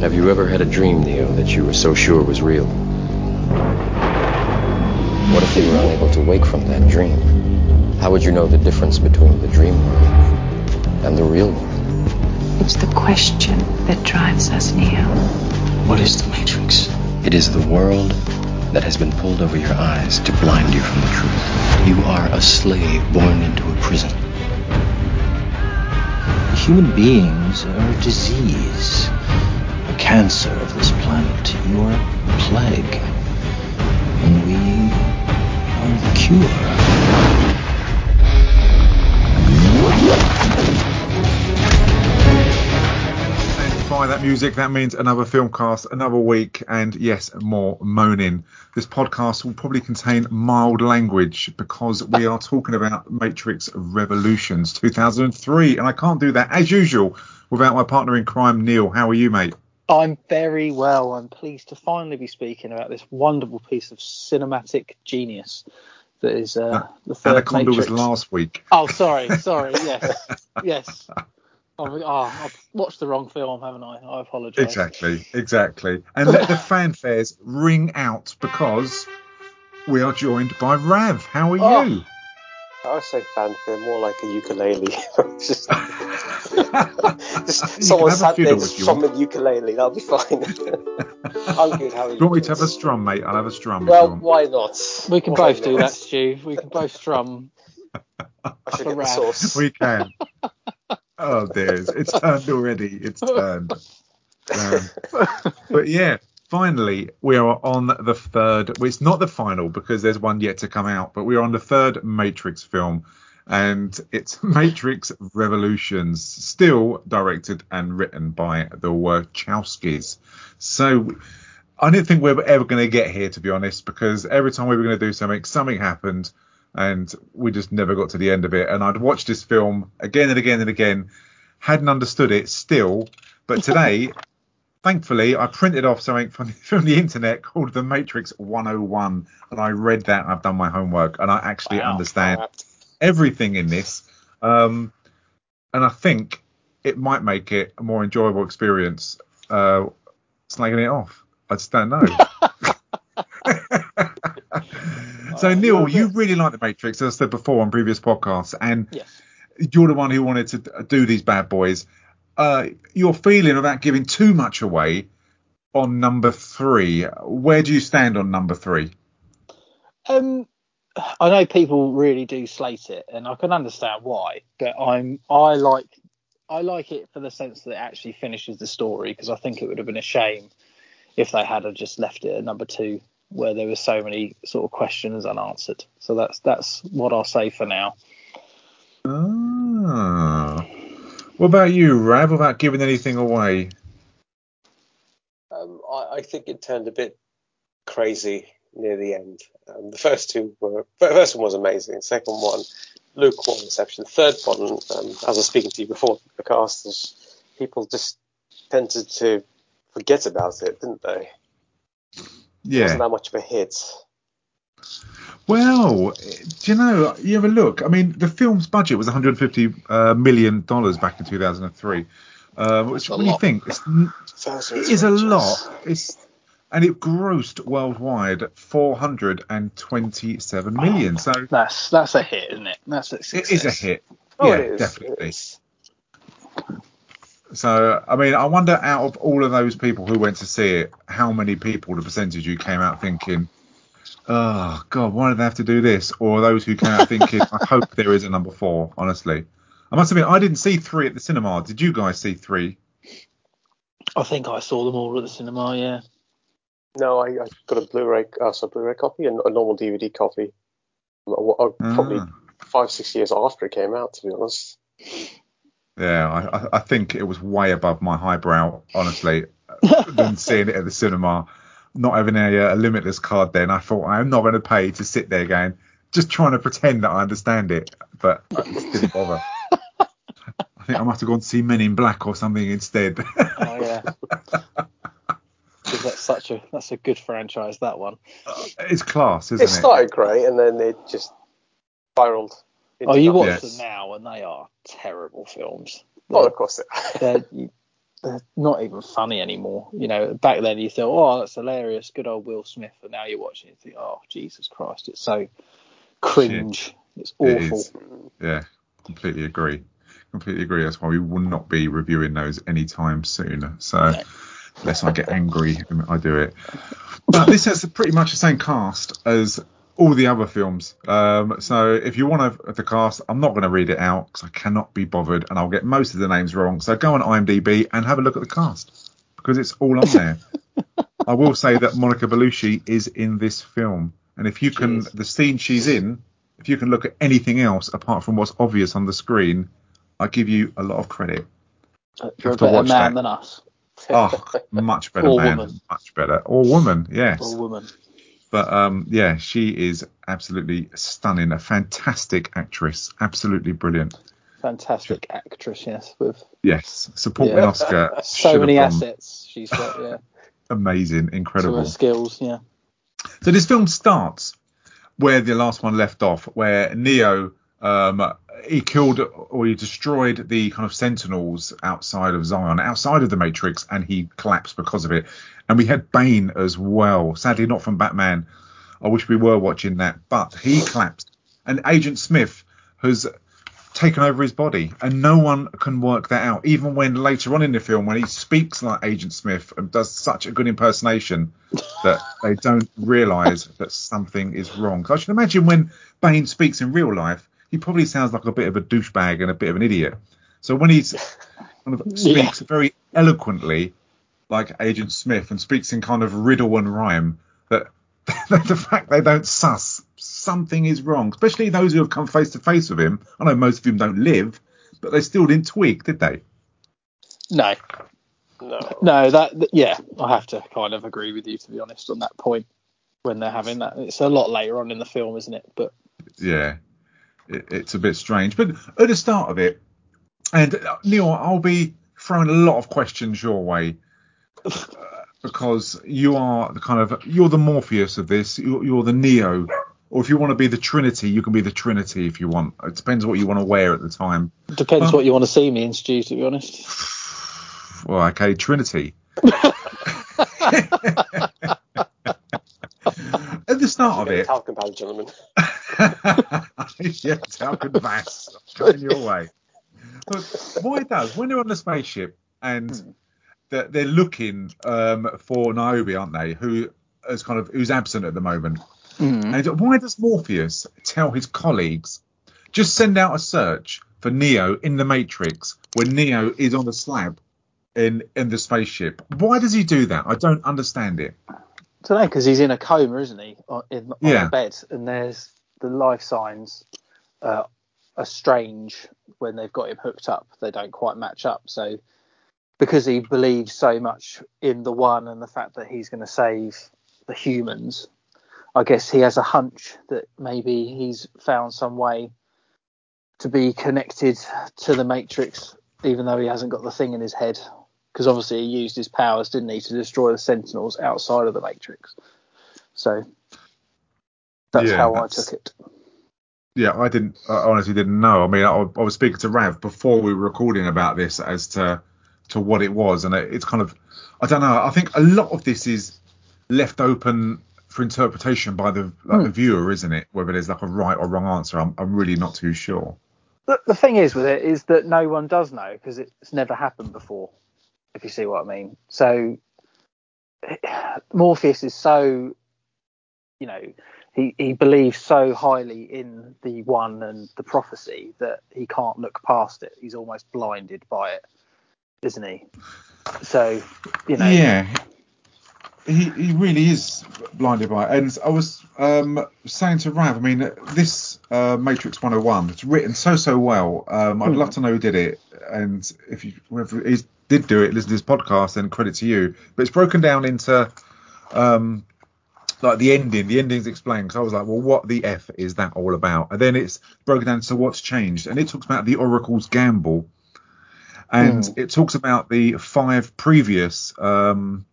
Have you ever had a dream, Neo, that you were so sure was real? What if you were unable to wake from that dream? How would you know the difference between the dream world and the real world? It's the question that drives us, Neo. What is the Matrix? It is the world that has been pulled over your eyes to blind you from the truth. You are a slave born into a prison. Human beings are a disease, a cancer of this planet. You are a plague, and we are the cure. And by that music, that means another film cast, another week, and yes, more moaning. This podcast will probably contain mild language because we are talking about Matrix Revolutions 2003, and I can't do that as usual without my partner in crime, Neil. How are you, mate? I'm very well. I'm pleased to finally be speaking about this wonderful piece of cinematic genius that is uh, the third Anaconda Matrix. was last week. Oh, sorry, sorry. Yes, yes. Oh, oh, I've watched the wrong film, haven't I? I apologise. Exactly, exactly. And let the fanfares ring out because we are joined by Rav. How are Oh. you? I say fanfare, more like a ukulele. just, just You someone can have sat there fiddle just if you strumming ukulele, that'll be fine. I'm good, how are you? Do you want me to have a strum, mate? I'll have a strum. Well, why not? We can Why both do that, Stu. We can both strum. I should get the sauce. We can. Oh dear, it's, it's turned already. It's turned. Um, but yeah, finally we are on the third. Well, it's not the final because there's one yet to come out, but we are on the third Matrix film, and it's Matrix Revolutions, still directed and written by the Wachowskis. So. I didn't think we were ever going to get here, to be honest, because every time we were going to do something, something happened, and we just never got to the end of it. And I'd watched this film again and again and again, hadn't understood it still, but today, thankfully, I printed off something from, from the internet called The Matrix 101, and I read that. and I've done my homework, and I actually Wow. understand everything in this. Um, and I think it might make it a more enjoyable experience uh, slagging it off. I just don't know. so Neil, you really like the Matrix, as I said before on previous podcasts, and Yes. you're the one who wanted to do these bad boys. Uh, your feeling about giving too much away on number three. Where do you stand on number three? Um, I know people really do slate it, and I can understand why. But I'm I like I like it for the sense that it actually finishes the story because I think it would have been a shame if they had just left it at number two where there were so many sort of questions unanswered. So that's that's what I'll say for now. Ah. What about you, Rav? Without giving anything away? Um, I, I think it turned a bit crazy near the end. Um, the first two were, first one was amazing. Second one, lukewarm reception. The third one, um, as I was speaking to you before the cast, is people just tended to forget about it, didn't they? It Yeah. wasn't that much of a hit. Well, do you know? You have a look. I mean, the film's budget was 150 uh, million dollars back in 2003. Uh, which, a what do you think? It's, it is a lot. It's and it grossed worldwide 427 million. So That's that's a hit, isn't it? That's a it success. is a hit. Oh, yeah, it definitely. It is. So, I mean, I wonder out of all of those people who went to see it, how many people, the percentage who came out thinking, oh, God, why do they have to do this? Or those who came out thinking, I hope there is a number four, honestly. I must admit, I didn't see three at the cinema. Did you guys see three? I think I saw them all at the cinema. Yeah. No, I, I got a Blu-ray, uh, so Blu-ray copy and a normal DVD copy. Probably Ah. five, six years after it came out, to be honest. Yeah, I, I- I think it was way above my highbrow, honestly, than seeing it at the cinema. Not having a, uh, a limitless card then, I thought I'm not going to pay to sit there going, just trying to pretend that I understand it, but I just didn't bother. I think I must have gone to see Men in Black or something instead. Oh yeah. 'Cause that's such a that's a good franchise that one. Uh, it's class, isn't It It started great and then it just spiraled. into Oh, you nothing. watch Yes. them now and they are terrible films. Well, of course. It, They're- you- they're not even funny anymore. You know, back then you thought, oh, that's hilarious, good old Will Smith, and now you're watching it, and think, oh, Jesus Christ, it's so cringe, it's awful. is. Yeah, completely agree. Completely agree. That's why we will not be reviewing those anytime soon. So, unless I get angry, I do it. But this has pretty much the same cast as all the other films. Um, so, if you want to, the cast, I'm not going to read it out because I cannot be bothered, and I'll get most of the names wrong. So, go on IMDb and have a look at the cast because it's all on there. I will say that Monica Bellucci is in this film, and if you can, the scene she's in, if you can look at anything else apart from what's obvious on the screen, I give you a lot of credit. Uh, You're a better man that. than us. Oh, much better Or man, woman. much better, or woman, yes. Or woman. But um, yeah, she is absolutely stunning, a fantastic actress, absolutely brilliant. Fantastic actress, yes, with Yes, supporting Yeah. Oscar. so many assets she's got, yeah, Amazing, incredible. skills, yeah. So this film starts where the last one left off, where Neo um, he killed or he destroyed the kind of sentinels outside of Zion, outside of the Matrix, and he collapsed because of it. And we had Bane as well. Sadly, not from Batman. I wish we were watching that, but he collapsed. And Agent Smith has taken over his body, and no one can work that out. Even when later on in the film, when he speaks like Agent Smith and does such a good impersonation that they don't realise that something is wrong. 'Cause I should imagine when Bane speaks in real life, he probably sounds like a bit of a douchebag and a bit of an idiot. So when he kind of Yeah. speaks very eloquently like Agent Smith and speaks in kind of riddle and rhyme, that the fact they don't suss something is wrong, especially those who have come face to face with him. I know most of them don't live, but they still didn't twig, did they? No, No. no, that yeah, I have to kind of agree with you to be honest on that point. When they're having that, it's a lot later on in the film, isn't it? But yeah, it, it's a bit strange. But at the start of it, and uh, Neil, I'll be throwing a lot of questions your way uh, because you are the kind of you're the Morpheus of this. You're, you're the Neo, or if you want to be the Trinity, you can be the Trinity if you want. It depends what you want to wear at the time. depends Well- what you want to see me in, Stu. To be honest, Well, okay, Trinity. At the start of it, Talcum powder, gentlemen. yeah, Talcott Vass coming your way. But what it does when they're on the spaceship and they're, they're looking um, for Niobe, aren't they? Who is kind of who's absent at the moment. And why does Morpheus tell his colleagues just send out a search for Neo in the Matrix when Neo is on the slab in in the spaceship? Why does he do that? I don't understand it. I don't know because he's in a coma, isn't he? On, in, on Yeah. a bed, and there's the life signs uh, are strange when they've got him hooked up. They don't quite match up. So because he believes so much in the one and the fact that he's going to save the humans, I guess he has a hunch that maybe he's found some way to be connected to the Matrix, even though he hasn't got the thing in his head. Because obviously he used his powers, didn't he, to destroy the Sentinels outside of the Matrix. So that's Yeah, how that's- I took it. Yeah, I didn't. I honestly didn't know. I mean, I, I was speaking to Rav before we were recording about this as to to what it was, and it, it's kind of. I don't know. I think a lot of this is left open for interpretation by the like the hmm. viewer, isn't it? Whether there's like a right or wrong answer, I'm, I'm really not too sure. The, the thing is with it is that no one does know because it's never happened before. If you see what I mean. So Morpheus is so, you know, he, he believes so highly in the one and the prophecy that he can't look past it. He's almost blinded by it, isn't he? So, you know, Yeah, he he really is blinded by it. And I was um, saying to Rav, I mean, this uh, Matrix 101, it's written so so well. Um, I'd love to know who did it, and if you whoever is did do it, listen to this podcast, then credit to you. But it's broken down into um, like the ending. The ending's explained. So I was like, well, what the f is that all about? And then it's broken down to what's changed, and it talks about the Oracle's gamble, and it talks about the five previous um,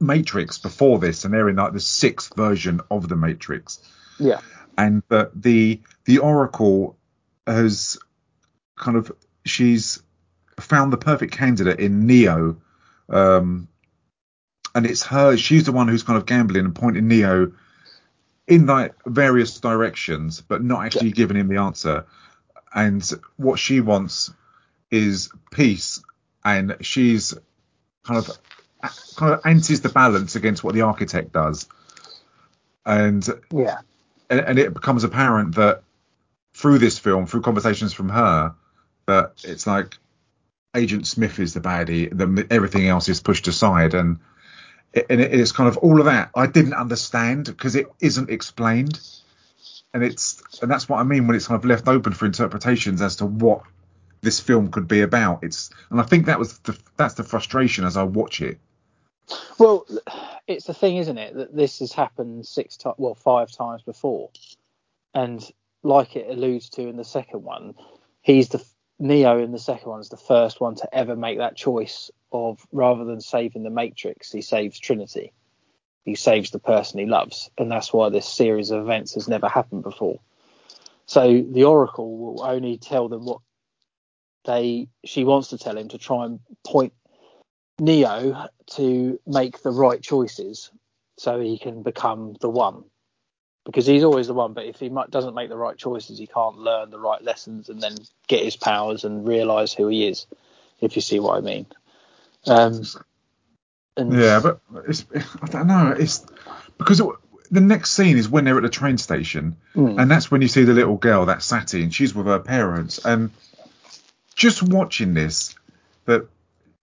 Matrix before this, and they're in like the sixth version of the Matrix, yeah, and that the the Oracle has kind of she's found the perfect candidate in Neo. Um, and it's her. She's the one who's kind of gambling and pointing Neo in like various directions, but not actually yeah. giving him the answer. And what she wants is peace, and she's kind of kind of antis the balance against what the architect does. And yeah, and, and it becomes apparent that through this film, through conversations from her, that it's like Agent Smith is the baddie, then everything else is pushed aside, and and it's kind of all of that I didn't understand because it isn't explained, and it's and that's what I mean when it's kind of left open for interpretations as to what this film could be about. It's and I think that was the that's the frustration as I watch it. Well, it's the thing, isn't it, that this has happened six times, well, five times before, and like it alludes to in the second one, he's the Neo in the second one is the first one to ever make that choice of rather than saving the Matrix, he saves Trinity. He saves the person he loves, and that's why this series of events has never happened before. So the Oracle will only tell them what they she wants to tell him to try and point Neo to make the right choices so he can become the one because he's always the one. But if he doesn't make the right choices, he can't learn the right lessons and then get his powers and realize who he is. If you see what I mean. Um, and yeah, but it's I don't know. It's because it, the next scene is when they're at the train station, mm. and that's when you see the little girl, that Sati, and she's with her parents. And just watching this, that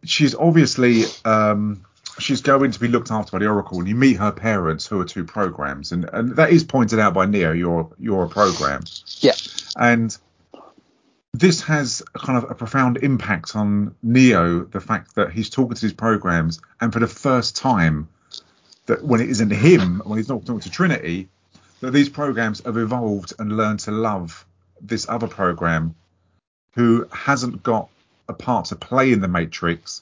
she's obviously um, she's going to be looked after by the Oracle, and you meet her parents, who are two programs, and and that is pointed out by Neo. You're you're a program. Yeah. And this has kind of a profound impact on Neo, the fact that he's talking to his programs, and for the first time, that when it isn't him, when he's not talking to Trinity, that these programs have evolved and learned to love this other program who hasn't got a part to play in the Matrix.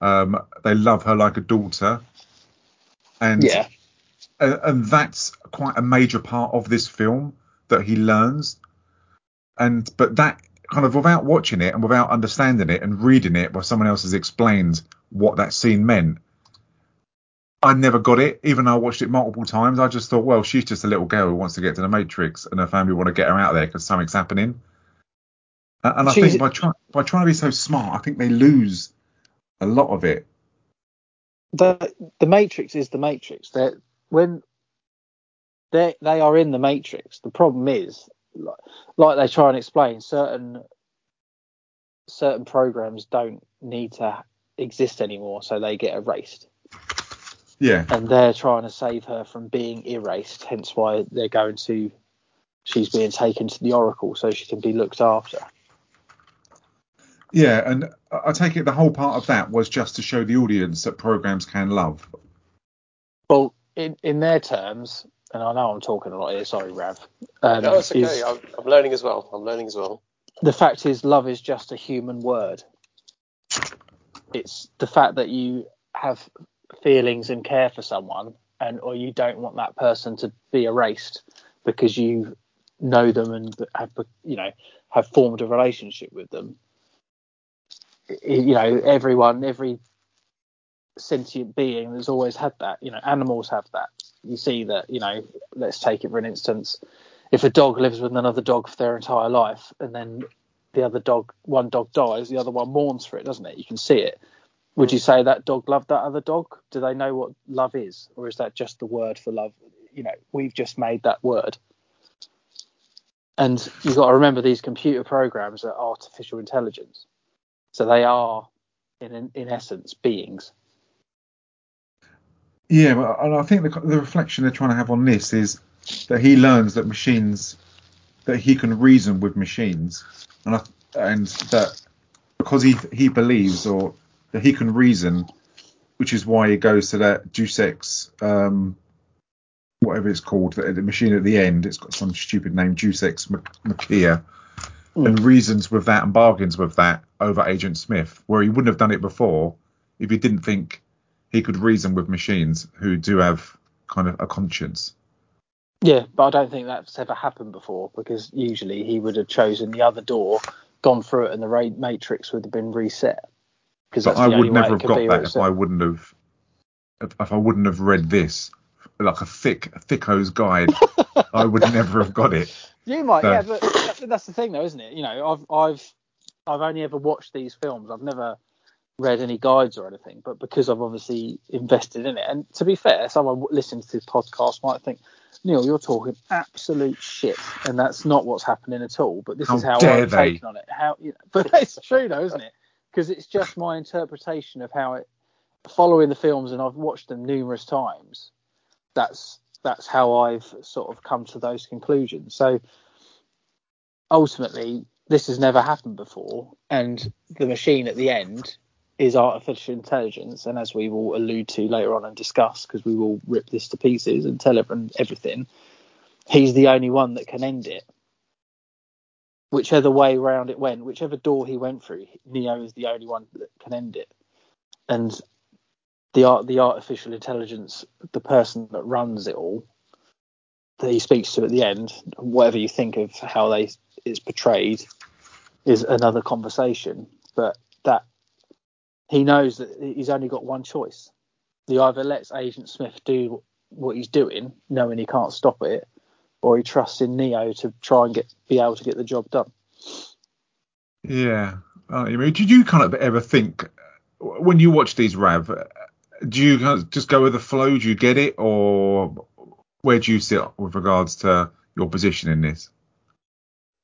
Um, they love her like a daughter, and yeah, and, and that's quite a major part of this film that he learns. And but that kind of without watching it and without understanding it and reading it where someone else has explained what that scene meant, I never got it. Even though I watched it multiple times, I just thought, well, she's just a little girl who wants to get to the Matrix, and her family want to get her out there because something's happening. And I she's, think by trying by trying to be so smart, I think they lose a lot of it. The the Matrix is the Matrix. That when they they are in the Matrix. The problem is like, like they try and explain certain certain programs don't need to exist anymore, so they get erased. Yeah. And they're trying to save her from being erased, hence why they're going to she's being taken to the Oracle so she can be looked after. Yeah, and I take it the whole part of that was just to show the audience that programs can love. Well, in in their terms, and I know I'm talking a lot here. Sorry, Rav. Um, no, it's okay. Is, I'm, I'm learning as well. I'm learning as well. The fact is, love is just a human word. It's the fact that you have feelings and care for someone, and or you don't want that person to be erased because you know them and have you know have formed a relationship with them. You know, everyone, every sentient being has always had that. You know, animals have that. You see that you know let's take it for an instance. If a dog lives with another dog for their entire life and then the other dog one dog dies the other one mourns for it doesn't it? You can see it. Would you say that dog loved that other dog? Do they know what love is? Or is that just the word for love? You know we've just made that word. And you've got to remember these computer programs are artificial intelligence so they are in in essence beings yeah, and I think the, the reflection they're trying to have on this is that he learns that machines, that he can reason with machines, and I, and that because he he believes or that he can reason, which is why he goes to that Deus Ex, um, whatever it's called, the, the, machine at the end. It's got some stupid name, Deus Ex mm. and reasons with that and bargains with that over Agent Smith, where he wouldn't have done it before if he didn't think he could reason with machines who do have kind of a conscience. Yeah, but I don't think that's ever happened before because usually he would have chosen the other door gone through it and the Ra- Matrix would have been reset. Because But I would never have got that if I wouldn't have if, if I wouldn't have read this like a thick thicko's guide. I would never have got it. You might, So- yeah, but that- that's the thing, though, isn't it? You know, I've I've I've only ever watched these films. I've never read any guides or anything, but because I've obviously invested in it. And to be fair, someone listening to this podcast might think, Neil, you're talking absolute shit, and that's not what's happening at all. But this How is how I've they. taken on it. How, you know, but it's true though, isn't it? Because it's just my interpretation of how it. Following the films, and I've watched them numerous times. That's that's how I've sort of come to those conclusions. So ultimately, this has never happened before, and the machine at the end is artificial intelligence. And as we will allude to later on and discuss, because we will rip this to pieces and tell everyone everything, he's the only one that can end it. Whichever way round it went, whichever door he went through, Neo is the only one that can end it. And the art, the artificial intelligence, the person that runs it all, that he speaks to at the end, whatever you think of how they it's portrayed, is another conversation. But that he knows that he's only got one choice. He either lets Agent Smith do what he's doing, knowing he can't stop it, or he trusts in Neo to try and get be able to get the job done. Yeah. Uh, I mean, did you kind of ever think when you watch these Rav, do you kind of just go with the flow? Do you get it, or where do you sit with regards to your position in this?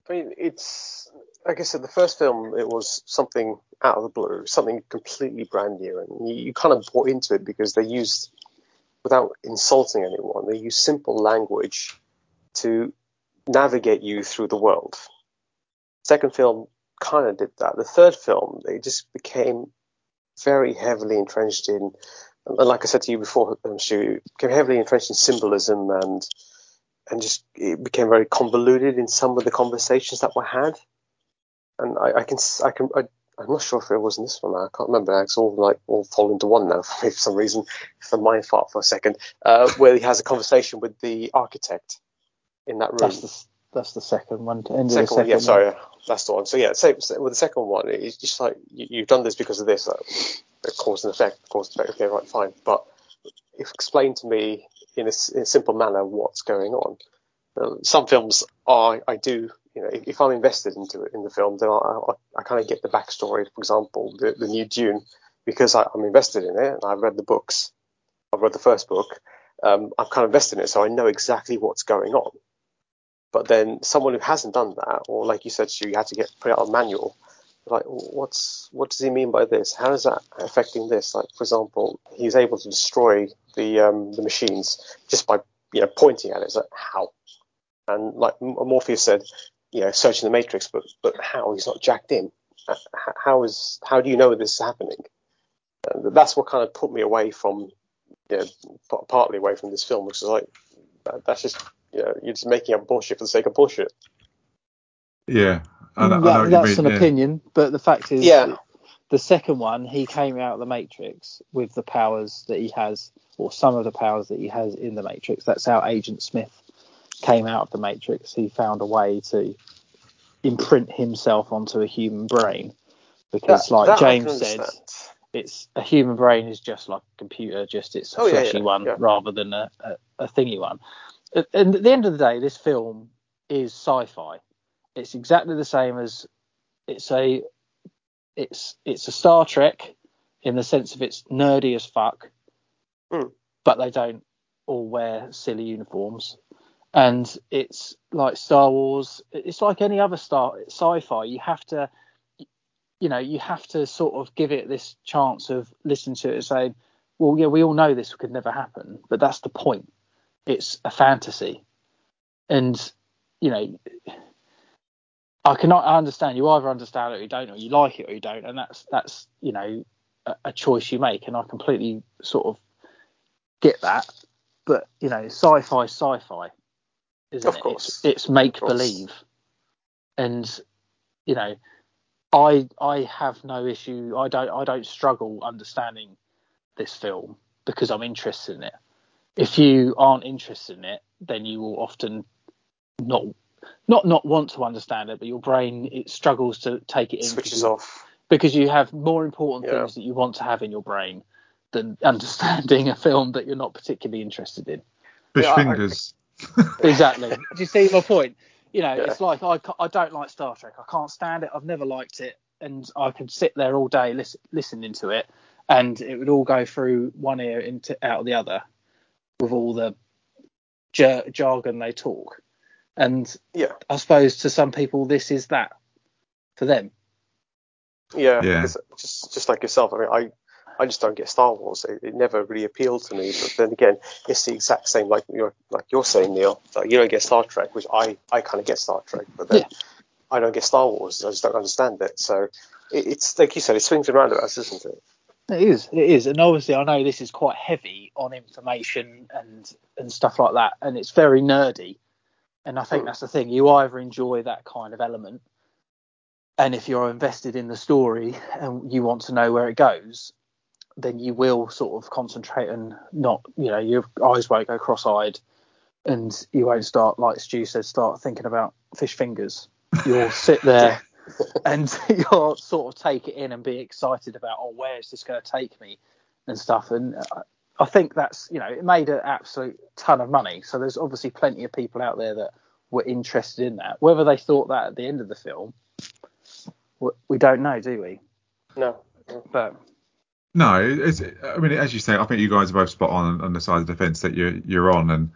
I mean, it's like I said, the first film it was something out of the blue, something completely brand new, and you, you kind of bought into it because they used, without insulting anyone, they used simple language to navigate you through the world. Second film kind of did that. The third film, they just became very heavily entrenched in, and like I said to you before, um, Stu, became heavily entrenched in symbolism and and just it became very convoluted in some of the conversations that were had. And I, I can I can I, I'm not sure if it was in this one. now. I can't remember. It's all like all fall into one now for me for some reason. It's a mind fart for a second. Uh, where he has a conversation with the architect in that room. That's the that's the second one. End of the second, second one, yeah, one. sorry, yeah, that's the one. So yeah, same, same with the second one. It's just like you, you've done this because of this, like, cause and effect, cause and effect. Okay, right, fine. But if explain to me in a, in a simple manner what's going on. Uh, some films are, I do, you know, if, if I'm invested into it in the film, then I, I, I kind of get the backstory. For example, the, the new Dune, because I, I'm invested in it and I've read the books. I've read the first book. Um, I'm kind of invested in it, so I know exactly what's going on. But then someone who hasn't done that, or like you said, Stu, you had to get put out a manual. Like, what's what does he mean by this? How is that affecting this? Like, for example, he's able to destroy the um, the machines just by you know pointing at it. It's like how? And like Morpheus said, you know, searching the matrix, but but how? He's not jacked in. Uh, How is how do you know this is happening? That's what kind of put me away from, you know, partly away from this film, which is like that, that's just you know you're just making up bullshit for the sake of bullshit. Yeah. I, know- I Mm, know that- that's mean, an yeah. opinion, but the fact is, Yeah. the second one, he came out of the Matrix with the powers that he has, or some of the powers that he has in the Matrix. That's how Agent Smith came out of the Matrix. He found a way to imprint himself onto a human brain, because, That- like that James said, it's a human brain is just like a computer, just it's a Oh, fleshy yeah, one yeah. rather than a, a, a thingy one. And at the end of the day, this film is sci-fi. It's exactly the same as it's a it's it's a Star Trek in the sense of it's nerdy as fuck, Hmm. but they don't all wear silly uniforms. And it's like Star Wars. It's like any other star sci-fi. You have to you know, you have to sort of give it this chance of listening to it and saying, well, yeah, we all know this could never happen, but that's the point. It's a fantasy. And, you know, I cannot I understand you either understand it or you don't, or you like it or you don't. And that's, that's, you know, a, a choice you make. And I completely sort of get that. But, you know, sci fi, sci fi, isn't Of it? course. It's, it's make believe. And, you know, I I have no issue. I don't I don't struggle understanding this film because I'm interested in it. If you aren't interested in it, then you will often not not not want to understand it, but your brain it struggles to take it in Switches because, off. because you have more important Yeah. things that you want to have in your brain than understanding a film that you're not particularly interested in. Fish Yeah, I- fingers. Exactly. Do you see my point? You know, Yeah. it's like I, I don't like Star Trek. I can't stand it. I've never liked it, and I could sit there all day listen, listening to it, and it would all go through one ear into out of the other with all the jar- jargon they talk. And Yeah. I suppose to some people this is that for them. Yeah, Yeah. 'cause just just like yourself. I mean, I I just don't get Star Wars. It, it never really appealed to me. But then again, it's the exact same like you're like you're saying, Neil. Like you don't get Star Trek, which I I kind of get Star Trek, but then Yeah. I don't get Star Wars. I just don't understand it. So it, it's like you said, it swings and roundabouts, isn't it? It is, it is, and obviously I know this is quite heavy on information and and stuff like that, and it's very nerdy. And I think that's the thing. You either enjoy that kind of element, and if you're invested in the story and you want to know where it goes, then you will sort of concentrate and not, you know, your eyes won't go cross-eyed, and you won't start, like Stu said, start thinking about fish fingers. You'll sit there and you'll sort of take it in and be excited about, oh, where is this going to take me and stuff. And uh, I- I think that's, you know, it made an absolute ton of money. So there's obviously plenty of people out there that were interested in that. Whether they thought that at the end of the film, we don't know, do we? No. But No, it's. I mean, as you say, I think you guys are both spot on on the side of the fence that you're you're on, and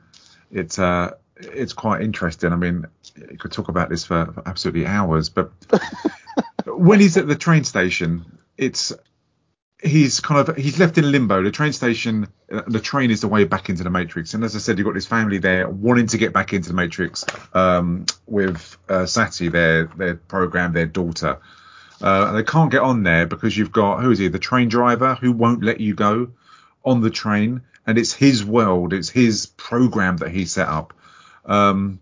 it's uh it's quite interesting. I mean, you could talk about this for, for absolutely hours, but when he's at the train station, it's he's kind of he's left in limbo. The train station, uh, the train is the way back into the matrix, and as I said, you've got this family there wanting to get back into the matrix um, with uh, Sati, their their program, their daughter. Uh, and they can't get on there because you've got who is he? The train driver who won't let you go on the train, and it's his world, it's his program that he set up, um,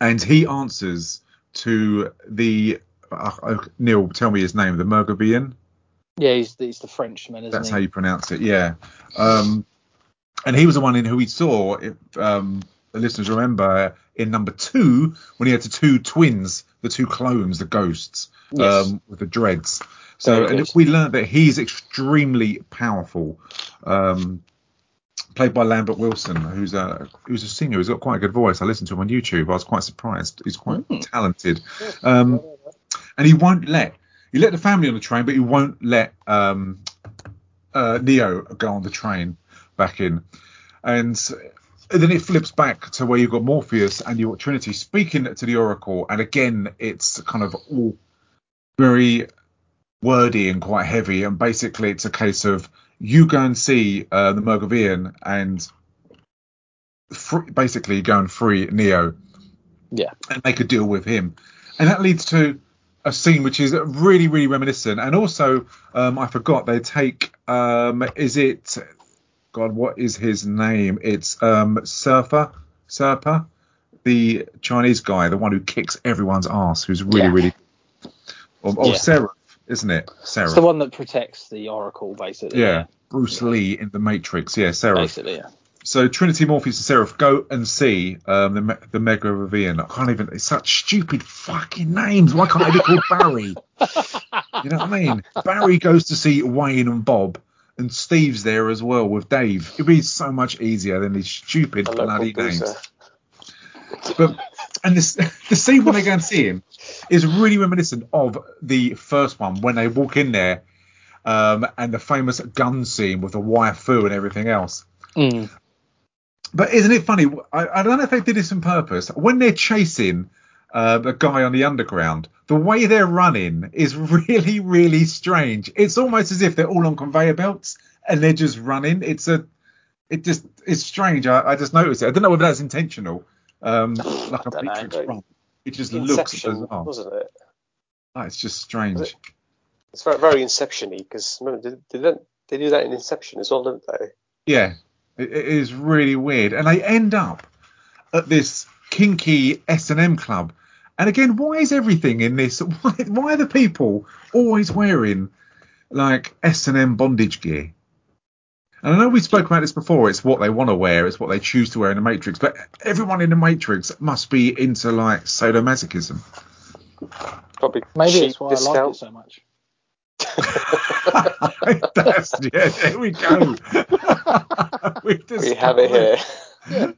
and he answers to the uh, uh, Neil. Tell me his name. The Murgavian. Yeah, he's, he's the Frenchman, isn't he? That's he? how you pronounce it. Yeah. Um, and he was the one in who we saw. If um, the listeners remember in number two when he had the two twins, the two clones, the ghosts Yes. um, with the dreads. So and we learned that he's extremely powerful. Um, played by Lambert Wilson, who's a who's a singer. He's got quite a good voice. I listened to him on YouTube. I was quite surprised. He's quite Hmm. talented. Um, and he won't let he let the family on the train, but he won't let um, uh, Neo go on the train back in. And then it flips back to where you've got Morpheus and you've got Trinity speaking to the Oracle, and again it's kind of all very wordy and quite heavy, and basically it's a case of you go and see uh, the Murgavian and basically go and free Neo Yeah. and make a deal with him. And that leads to a scene which is really, really reminiscent. And also, um, I forgot they take, um, is it, God, what is his name? It's um, Surfer, Serpa, the Chinese guy, the one who kicks everyone's ass, who's really, Yeah. really, or, or Yeah. Seraph, isn't it? Seraph. It's the one that protects the Oracle, basically. yeah. Bruce Lee in the Matrix. Yeah, Seraph. Basically, yeah. So Trinity, Morpheus, and Seraph go and see um, the Me- the Mega Revian. I can't even. It's such stupid fucking names. Why can't I be called Barry? you know what I mean? Barry goes to see Wayne and Bob, and Steve's there as well with Dave. It'd be so much easier than these stupid A bloody names. boozer. But and this the scene when they go and see him is really reminiscent of the first one when they walk in there, um, and the famous gun scene with the waifu and everything else. Mm. But isn't it funny? I, I don't know if they did this on purpose. When they're chasing uh, the guy on the underground, the way they're running is really, really strange. It's almost as if they're all on conveyor belts and they're just running. It's a, it just, it's strange. I, I just noticed it. I don't know whether that's intentional. Um, like a. Matrix run. It just Inception, looks bizarre. wasn't it? Oh, it's just strange. It? It's very, very Inception-y because did, did that, they do that in Inception as well, didn't they? Yeah, it, it is really weird, and they end up at this kinky S and M club. And again, why is everything in this? Why, why are the people always wearing like S and M bondage gear? And I know we spoke about this before. It's what they want to wear. It's what they choose to wear in the Matrix. But everyone in the Matrix must be into like sadomasochism. Probably Maybe cheap that's why I like discount. it so much. That's yeah. There we go. We've we have it here.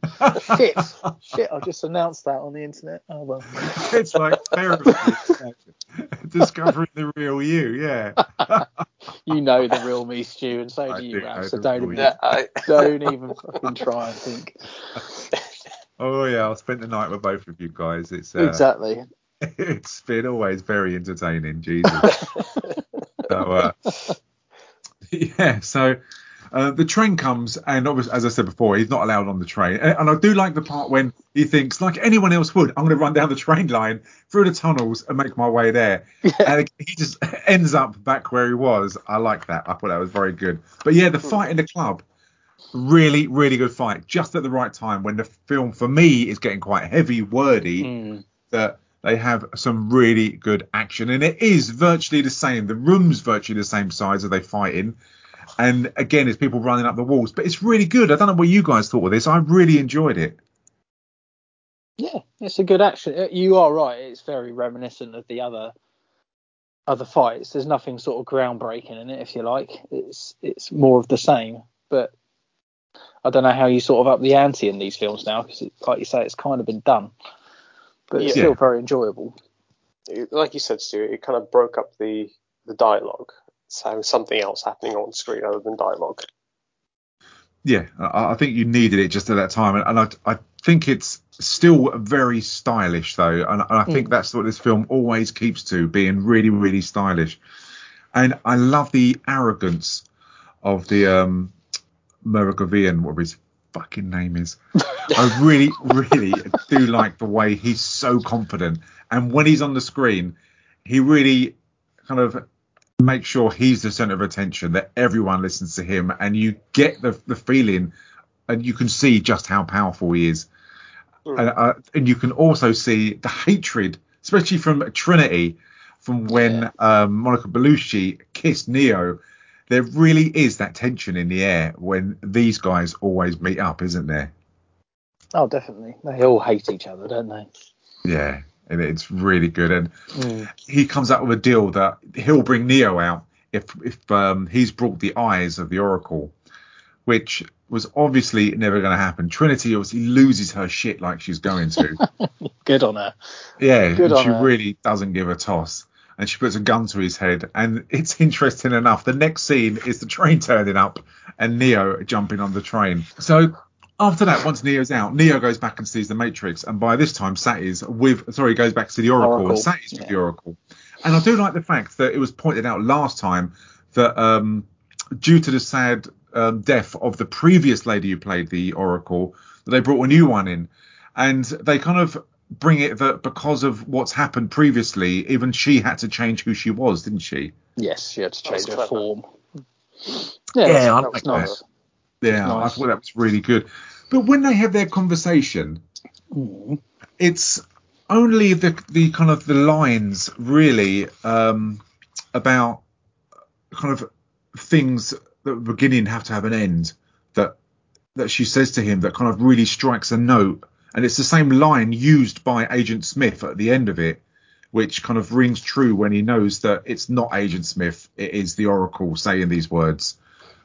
Shit, shit! I just announced that on the internet. Oh well. It's like therapy. Discovering the real you. Yeah. You know the real me, Stu, and so I do you, do Rav. So don't even, Yeah, I, don't even fucking try and think. Oh yeah. I spent the night with both of you guys. It's uh, Exactly. it's been always very entertaining. Jesus. so uh, yeah. So. Uh, the train comes, and obviously, as I said before, he's not allowed on the train. And, and I do like the part when he thinks, like anyone else would, I'm going to run down the train line through the tunnels and make my way there. And he just ends up back where he was. I like that. I thought that was very good. But yeah, the fight in the club, really, really good fight. Just at the right time when the film, for me, is getting quite heavy, wordy. Mm. That they have some really good action, and it is virtually the same. The room's virtually the same size as they fight in. And again, it's people running up the walls, but it's really good. I don't know what you guys thought of this. I really enjoyed it. Yeah, it's a good action. Uh, You are right. It's very reminiscent of the other other fights. There's nothing sort of groundbreaking in it, if you like. It's it's more of the same. But I don't know how you sort of up the ante in these films now, because like you say, it's kind of been done. But it's Yeah. still very enjoyable. like you said, Stuart, it kind of broke up the the dialogue. It's having something else happening on screen other than dialogue. Yeah, I, I think you needed it just at that time, and, and I, I think it's still very stylish though, and, and I think that's what this film always keeps to being really, really stylish. And I love the arrogance of the um Muragovian, whatever his fucking name is. I really, really do like the way he's so confident, and when he's on the screen, he really kind of make sure he's the center of attention, that everyone listens to him, and you get the the feeling, and you can see just how powerful he is, and uh, and you can also see the hatred, especially from Trinity, from when um, Monica Bellucci kissed Neo. There really is that tension in the air when these guys always meet up, isn't there? Oh, definitely. They all hate each other, don't they? Yeah, it's really good. And Mm. he comes out with a deal that he'll bring Neo out if if um, he's brought the eyes of the Oracle, which was obviously never going to happen. Trinity obviously loses her shit like she's going to. Good on her. yeah, Good she her. really doesn't give a toss. And she puts a gun to his head. And it's interesting enough. The next scene is the train turning up and Neo jumping on the train. So after that, once Neo's out, Neo goes back and sees the Matrix, and by this time, Satis with sorry, goes back to the Oracle, Oracle, and Satis with yeah. the Oracle. And I do like the fact that it was pointed out last time that um, due to the sad um, death of the previous lady who played the Oracle, that they brought a new one in, and they kind of bring it that because of what's happened previously, even she had to change who she was, didn't she? Yes, she had to change her clever. form. Yeah, that's- I that like was that. nice. Yeah, Nice. I thought that was really good. But when they have their conversation, Mm. it's only the the kind of the lines really um, about kind of things that beginning have to have an end that that she says to him that kind of really strikes a note and it's the same line used by agent smith at the end of it which kind of rings true when he knows that it's not agent smith it is the oracle saying these words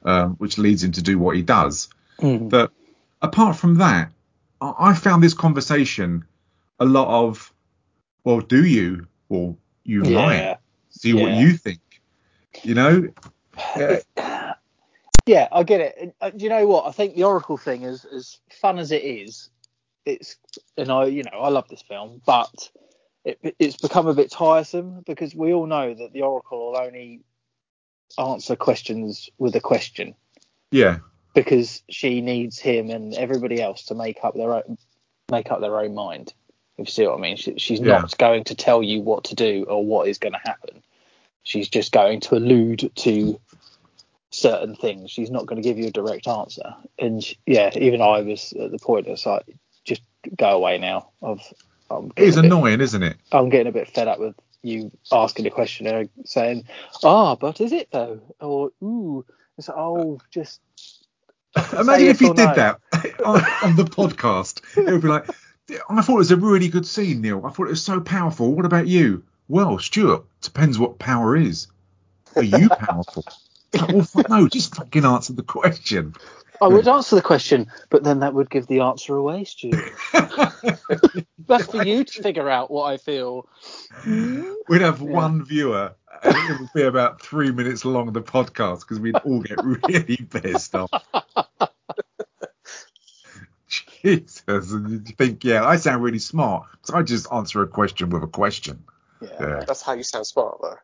um, which leads him to do what he does Mm. but apart from that, I I found this conversation a lot of, well, do you or you Yeah. might see what you think, you know? Yeah, Yeah, I get it. Uh, Do you know what? I think the Oracle thing is as fun as it is. It's and I, you know, I love this film, but it, it's become a bit tiresome because we all know that the Oracle will only answer questions with a question yeah, because she needs him and everybody else to make up their own make up their own mind. If you see what I mean, she, she's Yeah. not going to tell you what to do or what is going to happen. She's just going to allude to certain things. She's not going to give you a direct answer. And sh yeah, even I was at the point it's like, just go away now. I've, I'm it is bit- annoying, isn't it? I'm getting a bit fed up with you asking a question and saying, ah, but is it though? Or ooh, it's like, oh, just Imagine if he did no. that on, on the podcast. It would be like, I thought it was a really good scene, Neil. I thought it was so powerful. What about you? Well, Stuart, depends what power is. Are you powerful? well, no, just fucking answer the question. I would hmm. answer the question, but then that would give the answer away, Stu. That's for you to figure out what I feel. Hmm? We'd have one viewer, and it would be about three minutes long the podcast because we'd all get really pissed off. Jesus, and you think, yeah, I sound really smart, so I just answer a question with a question. Yeah. Yeah, That's how you sound smart, though.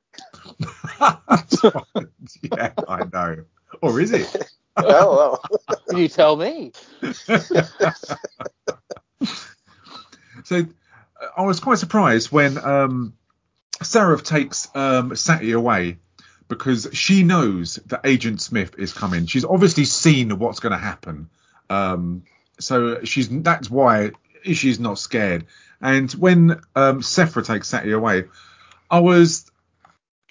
yeah, I know. Or is it? well, well. You tell me. So I was quite surprised when um, Seraph takes um, Sati away because she knows that Agent Smith is coming. She's obviously seen what's going to happen. Um, so she's that's why she's not scared. And when um, Seraph takes Sati away, I was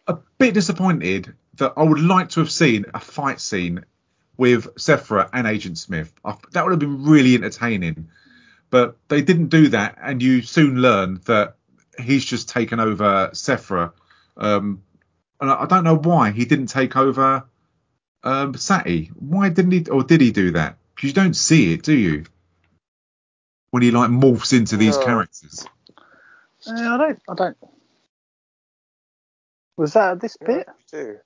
a bit disappointed that I would like to have seen a fight scene with Seraph and Agent Smith. I, that would have been really entertaining but they didn't do that, and you soon learn that he's just taken over Seraph. Um, and I I don't know why he didn't take over um, Sati. Why didn't he, or did he do that? Because you don't see it, do you? When he like morphs into these No. characters. Uh, I don't. I don't. Was that this Yeah, bit? you do.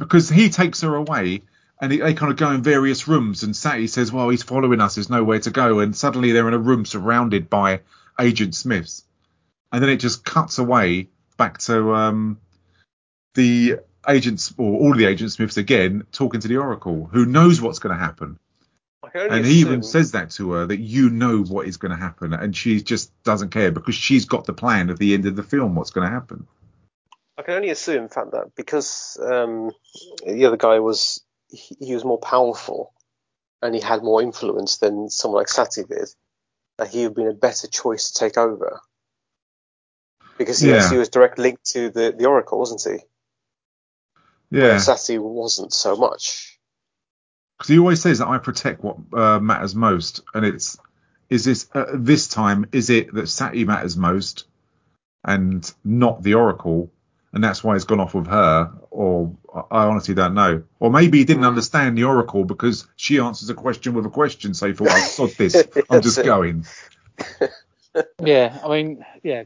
Because he takes her away and they kind of go in various rooms and Sati says well he's following us. There's nowhere to go. And suddenly they're in a room surrounded by agent smiths. And then it just cuts away back to um, the agents or all the agent smiths again talking to the oracle who knows what's going to happen. I can only and he even says that to her that you know what is going to happen and she just doesn't care because she's got the plan at the end of the film what's going to happen I can only assume, in fact, that because um, the other guy was he, he was more powerful and he had more influence than someone like Sati did, that he would have been a better choice to take over. Because he, was, Yeah. he was direct linked to the, the Oracle, wasn't he? yeah Sati wasn't so much. because he always says that I protect what uh, matters most, and it's is this uh, this time is it that Sati matters most, and not the Oracle, and that's why he's gone off with her, or I honestly don't know, or maybe he didn't Mm. understand the Oracle because she answers a question with a question, so he thought I sod this, I'm just going. Yeah. I mean, yeah.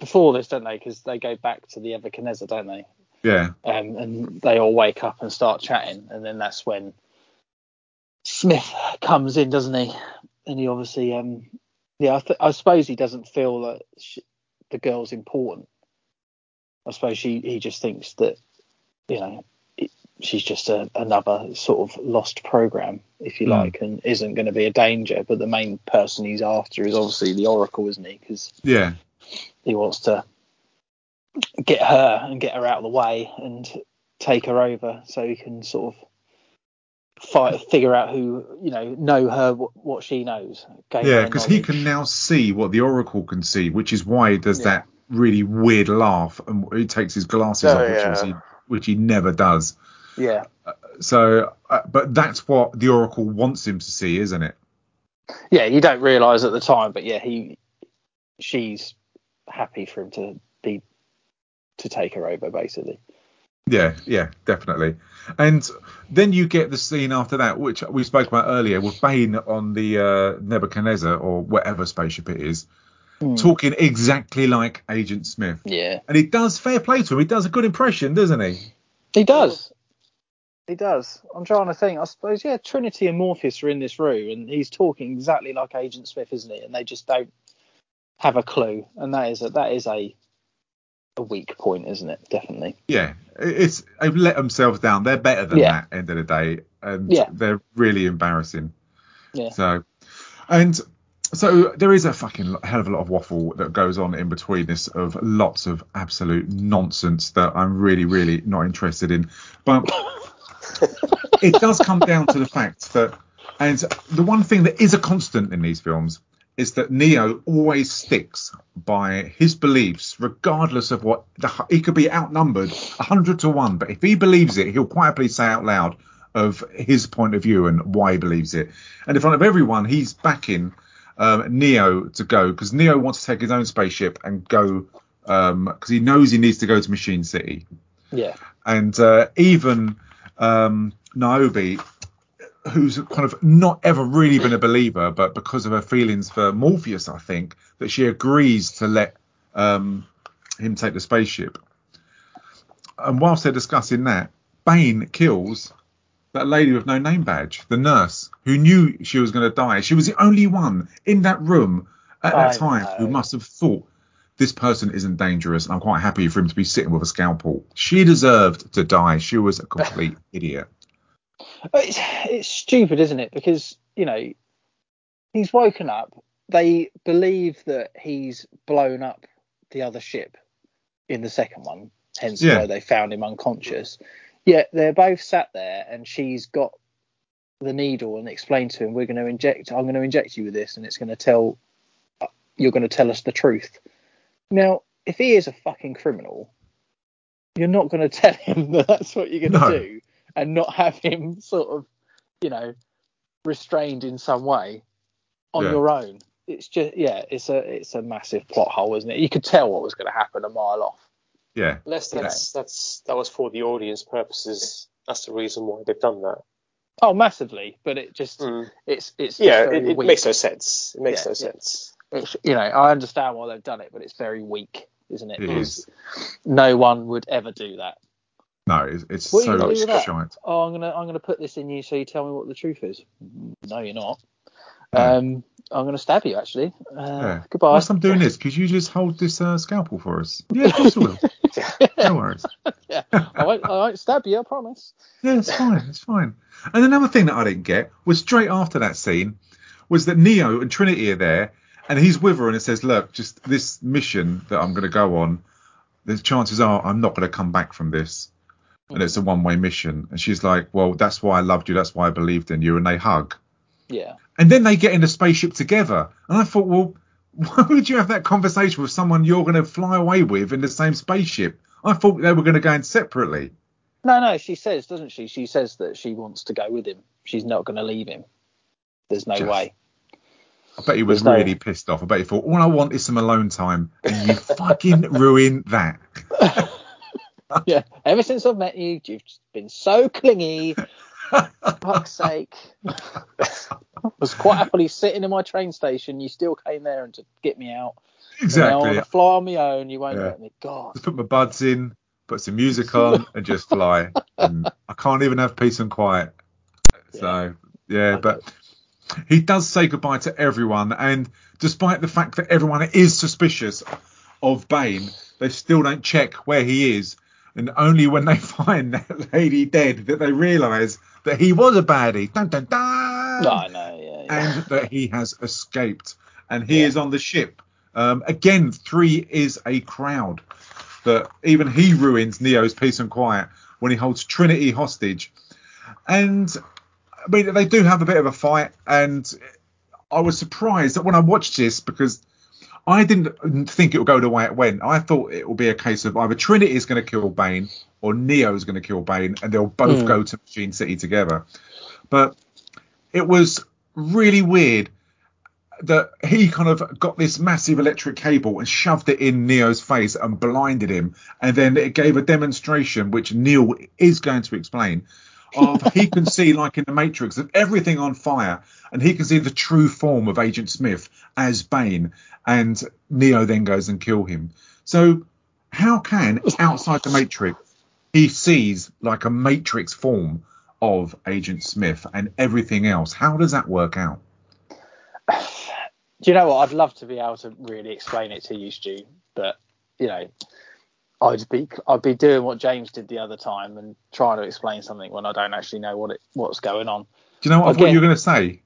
Before this, don't they? Because they go back to the Nebuchadnezzar, don't they? Yeah, Um, and they all wake up and start chatting, and then that's when Smith comes in, doesn't he? And he obviously, um, yeah, I, th- I suppose he doesn't feel that sh the girl's important. I suppose she he just thinks that, you know, it, she's just a, another sort of lost program, if you Hmm. like, and isn't going to be a danger. But the main person he's after is obviously the Oracle, isn't he? Because yeah, he wants to get her and get her out of the way and take her over so he can sort of fight figure out who you know know her what, she knows yeah, because he can now see what the Oracle can see, which is why he does Yeah. that really weird laugh, and he takes his glasses Oh, off, which, yeah. obviously- which he never does. yeah So, uh, but that's what the Oracle wants him to see, isn't it? yeah you don't realize at the time but yeah he she's happy for him to be to take her over basically Yeah, yeah, definitely. And then you get the scene after that, which we spoke about earlier, with Bane on the uh, Nebuchadnezzar or whatever spaceship it is, Hmm. talking exactly like Agent Smith. yeah And he does fair play to him. He does a good impression, doesn't he? He does. He does. I'm trying to think. I suppose, yeah, Trinity and Morpheus are in this room, and he's talking exactly like Agent Smith, isn't he? And they just don't have a clue, and that is a, that is a a weak point, isn't it? Definitely. Yeah, it's they've let themselves down. They're better than Yeah. that. End of the day, and Yeah. they're really embarrassing. Yeah. So, and so there is a fucking hell of a lot of waffle that goes on in between this of lots of absolute nonsense that I'm really, really not interested in. But it does come down to the fact that, and the one thing that is a constant in these films is that Neo always sticks by his beliefs, regardless of what the, he could be outnumbered hundred to one, but if he believes it, he'll quite happily say out loud, of his point of view and why he believes it. And in front of everyone, he's backing um, Neo to go because Neo wants to take his own spaceship and go because um, he knows he needs to go to Machine City. Yeah. And uh, even um, Niobe, who's kind of not ever really been a believer, but because of her feelings for Morpheus, I think that she agrees to let um, him take the spaceship. And whilst they're discussing that, Bane kills that lady with no name badge, the nurse who knew she was going to die. She was the only one in that room at that I time know. who must have thought this person isn't dangerous, and I'm quite happy for him to be sitting with a scalpel. She deserved to die. She was a complete idiot. It's, it's stupid, isn't it? Because you know he's woken up. They believe that he's blown up the other ship in the second one, hence Yeah. why they found him unconscious. Yet they're both sat there, and she's got the needle and explained to him, "We're going to inject. I'm going to inject you with this, and it's going to tell. Uh, you're going to tell us the truth." Now, if he is a fucking criminal, you're not going to tell him that that's what you're going to No. do, and not have him sort of, you know, restrained in some way on Yeah. your own. It's just, yeah, it's a it's a massive plot hole, isn't it? You could tell what was going to happen a mile off. Yeah. Unless that's that's that was for the audience purposes. That's the reason why they've done that. Oh, massively, but it just Mm. it's it's Yeah, very it, it makes no sense. It makes Yeah, no sense. It's, you know, I understand why they've done it, but it's very weak, isn't it? It Because no one would ever do that. No, it's, it's What are you so gonna do with shite. Oh, I'm gonna I'm gonna put this in you so you tell me what the truth is. No, you're not. No. Um, I'm gonna stab you actually. Uh, Yeah. Goodbye. Whilst I'm doing this, could you just hold this uh, scalpel for us? Yeah, of course I will. no worries. yeah, I won't, I won't stab you. I promise. Yeah, it's fine. It's fine. And another thing that I didn't get was straight after that scene was that Neo and Trinity are there, and he's with her, and it says, "Look, just this mission that I'm going to go on. The chances are I'm not going to come back from this, and it's a one-way mission." And she's like, "Well, that's why I loved you. That's why I believed in you." And they hug, Yeah. and then they get in the spaceship together. And I thought, well, why would you have that conversation with someone you're going to fly away with in the same spaceship? I thought they were going to go in separately. No, no. She says, doesn't she? She says that she wants to go with him. She's not going to leave him. There's no Just- way. I bet he was There's no- really pissed off. I bet he thought, all I want is some alone time, and you fucking ruin that. yeah. Ever since I've met you, you've been so clingy. Fuck's sake. I was quite happily sitting in my train station. You still came there and to get me out. Exactly. want to fly on my own. You won't Yeah. let me. God. Just put my buds in, put some music on, and just fly. And I can't even have peace and quiet. So yeah, I but he does say goodbye to everyone, and despite the fact that everyone is suspicious of Bane, they still don't check where he is. And only when they find that lady dead that they realise that he was a baddie. Dun, dun, dun. No, I know. Yeah. yeah. and that he has escaped and he Yeah. is on the ship. Um, again, three is a crowd that even he ruins Neo's peace and quiet when he holds Trinity hostage. And I mean, they do have a bit of a fight, and I was surprised that when I watched this because I didn't think it would go the way it went. I thought it would be a case of either Trinity is going to kill Bane or Neo is going to kill Bane, and they'll both Hmm. go to Machine City together. But it was really weird that he kind of got this massive electric cable and shoved it in Neo's face and blinded him, and then it gave a demonstration which Neil is going to explain. Of he can see like in the Matrix of everything on fire, and he can see the true form of Agent Smith as Bane, and Neo then goes and kill him. So how can outside the Matrix he sees like a Matrix form of Agent Smith and everything else? How does that work out? Do you know what? I'd love to be able to really explain it to you, Stu, but you know, I'd be I'd be doing what James did the other time and trying to explain something when I don't actually know what it what's going on. Do you know what I thought you were going to say?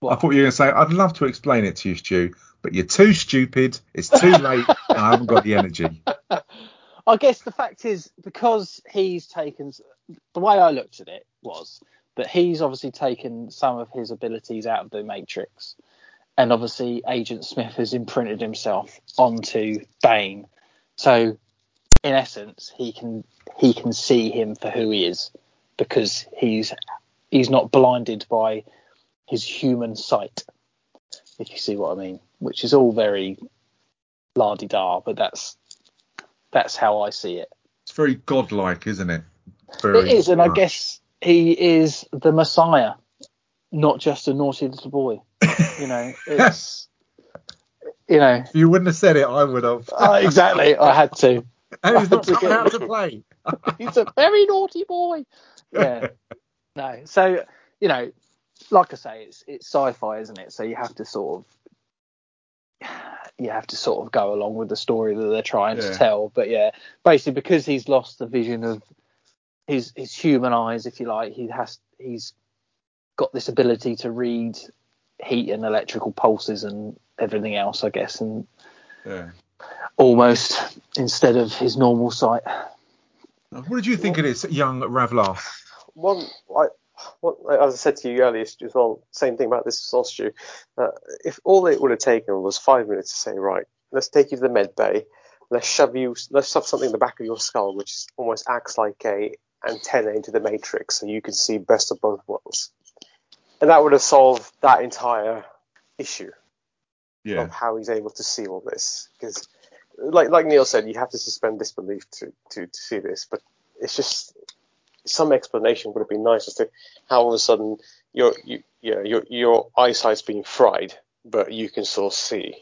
What? I thought you were going to say, I'd love to explain it to you, Stu, but you're too stupid. It's too late. and I haven't got the energy. I guess the fact is because he's taken the way I looked at it was that he's obviously taken some of his abilities out of the Matrix, and obviously Agent Smith has imprinted himself onto Bane. So in essence, he can he can see him for who he is. because he's he's not blinded by his human sight, if you see what I mean. Which is all very la di da, but that's that's how I see it. It's very godlike, isn't it? Very it is, and I guess he is the Messiah, not just a naughty little boy. You know, it's you know If you wouldn't have said it, I would have. oh, exactly. I had to. And he's not to coming out to play. He's a very naughty boy. Yeah. No. So you know, like I say, it's it's sci-fi, isn't it? So you have to sort of you have to sort of go along with the story that they're trying Yeah. to tell. But yeah, basically because he's lost the vision of his his human eyes, if you like, he has he's got this ability to read heat and electrical pulses and everything else, I guess, and Yeah. Almost instead of his normal sight. What did you think of this young Ravlar? one, I, what, as I said to you earlier, as well, same thing about this sauce stew. Uh, if all it would have taken was five minutes to say, right, let's take you to the med bay, let's shove you, let's shove something in the back of your skull, which is, almost acts like a antenna into the matrix, so you can see best of both worlds, and that would have solved that entire issue Yeah. of how he's able to see all this. Because, like like Neil said, you have to suspend disbelief to, to, to see this. But it's just some explanation would have been nice as to how all of a sudden your you, yeah, your your eyesight's being fried, but you can still see.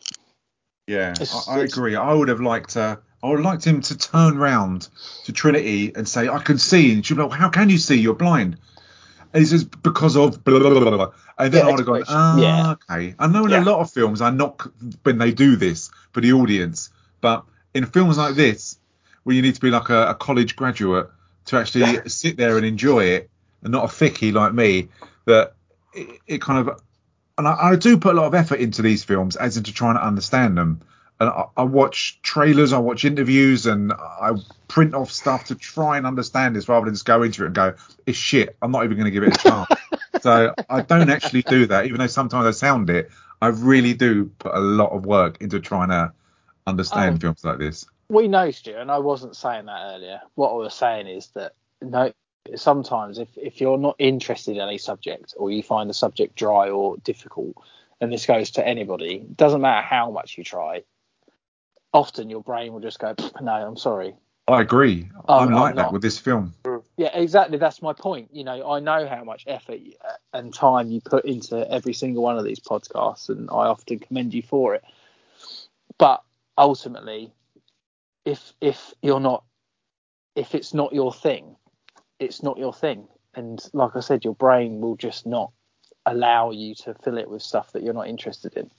Yeah, It's- I, I it's- agree. I would have liked uh, I would have liked him to turn round to Trinity and say, "I can see," and she'd be like, well, "How can you see? You're blind." And he says, "Because of blah blah blah blah." blah." And then Yeah, I would have gone, "Ah, Yeah. okay." I know in Yeah. a lot of films, I knock when they do this for the audience, but in films like this, where you need to be like a, a college graduate to actually sit there and enjoy it, and not a thickie like me, that it, it kind of and I, I do put a lot of effort into these films as into trying to understand them. And I, I watch trailers, I watch interviews, and I print off stuff to try and understand this rather than just go into it and go, it's shit. I'm not even going to give it a chance. so I don't actually do that, even though sometimes I sound it. I really do put a lot of work into trying to understand Oh. films like this. we know, Stu, and I wasn't saying that earlier. What I was saying is that no, sometimes if, if you're not interested in any subject or you find the subject dry or difficult, and this goes to anybody, doesn't matter how much you try, often your brain will just go, no, I'm sorry. I agree. Oh, I'm I'm like that not. with this film. Yeah, exactly. That's my point. You know, I know how much effort uh, and time you put into every single one of these podcasts, and I often commend you for it. But ultimately, if if you're not, if it's not your thing, it's not your thing. And like I said, your brain will just not allow you to fill it with stuff that you're not interested in.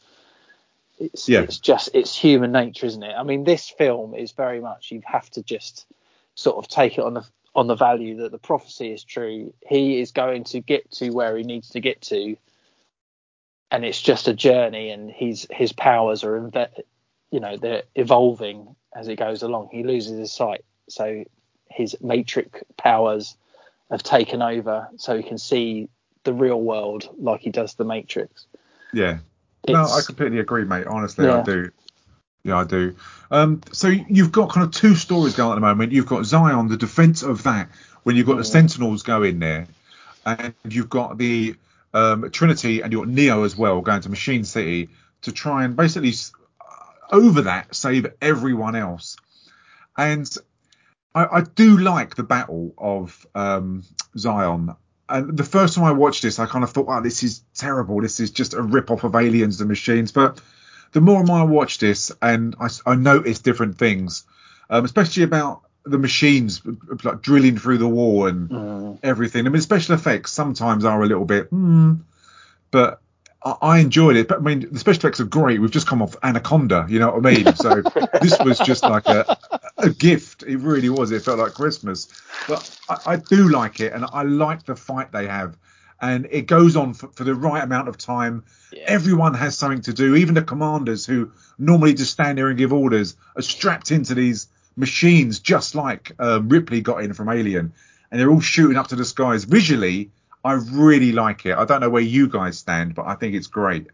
It's Yeah. it's just it's human nature, isn't it? I mean, this film is very much you have to just sort of take it on the on the value that the prophecy is true. He is going to get to where he needs to get to, and it's just a journey. And his his powers are, inve- you know, they're evolving as it goes along. He loses his sight, so his matrix powers have taken over, so he can see the real world like he does the Matrix. Yeah. No, I completely agree, mate. Honestly, I do. Yeah, I do. Um, so you've got kind of two stories going at the moment. You've got Zion, the defense of that, when you've got the Mm. Sentinels going there, and you've got the um, Trinity and you've got Neo as well going to Machine City to try and basically over that save everyone else. And I, I do like the battle of um, Zion. And the first time I watched this, I kind of thought, "Oh, this is terrible. This is just a rip off of Aliens and Machines." But the more and more I watch this, and I, I notice different things, um, especially about the machines like drilling through the wall and Mm. everything. I mean, special effects sometimes are a little bit, hmm, but I, I enjoyed it. But I mean, the special effects are great. We've just come off Anaconda, you know what I mean? So this was just like a, a gift. It really was. It felt like Christmas. But I, I do like it, and I like the fight they have. And it goes on for, for the right amount of time. Yeah. Everyone has something to do. Even the commanders who normally just stand there and give orders are strapped into these machines, just like um, Ripley got in from Alien. And they're all shooting up to the skies. Visually, I really like it. I don't know where you guys stand, but I think it's great.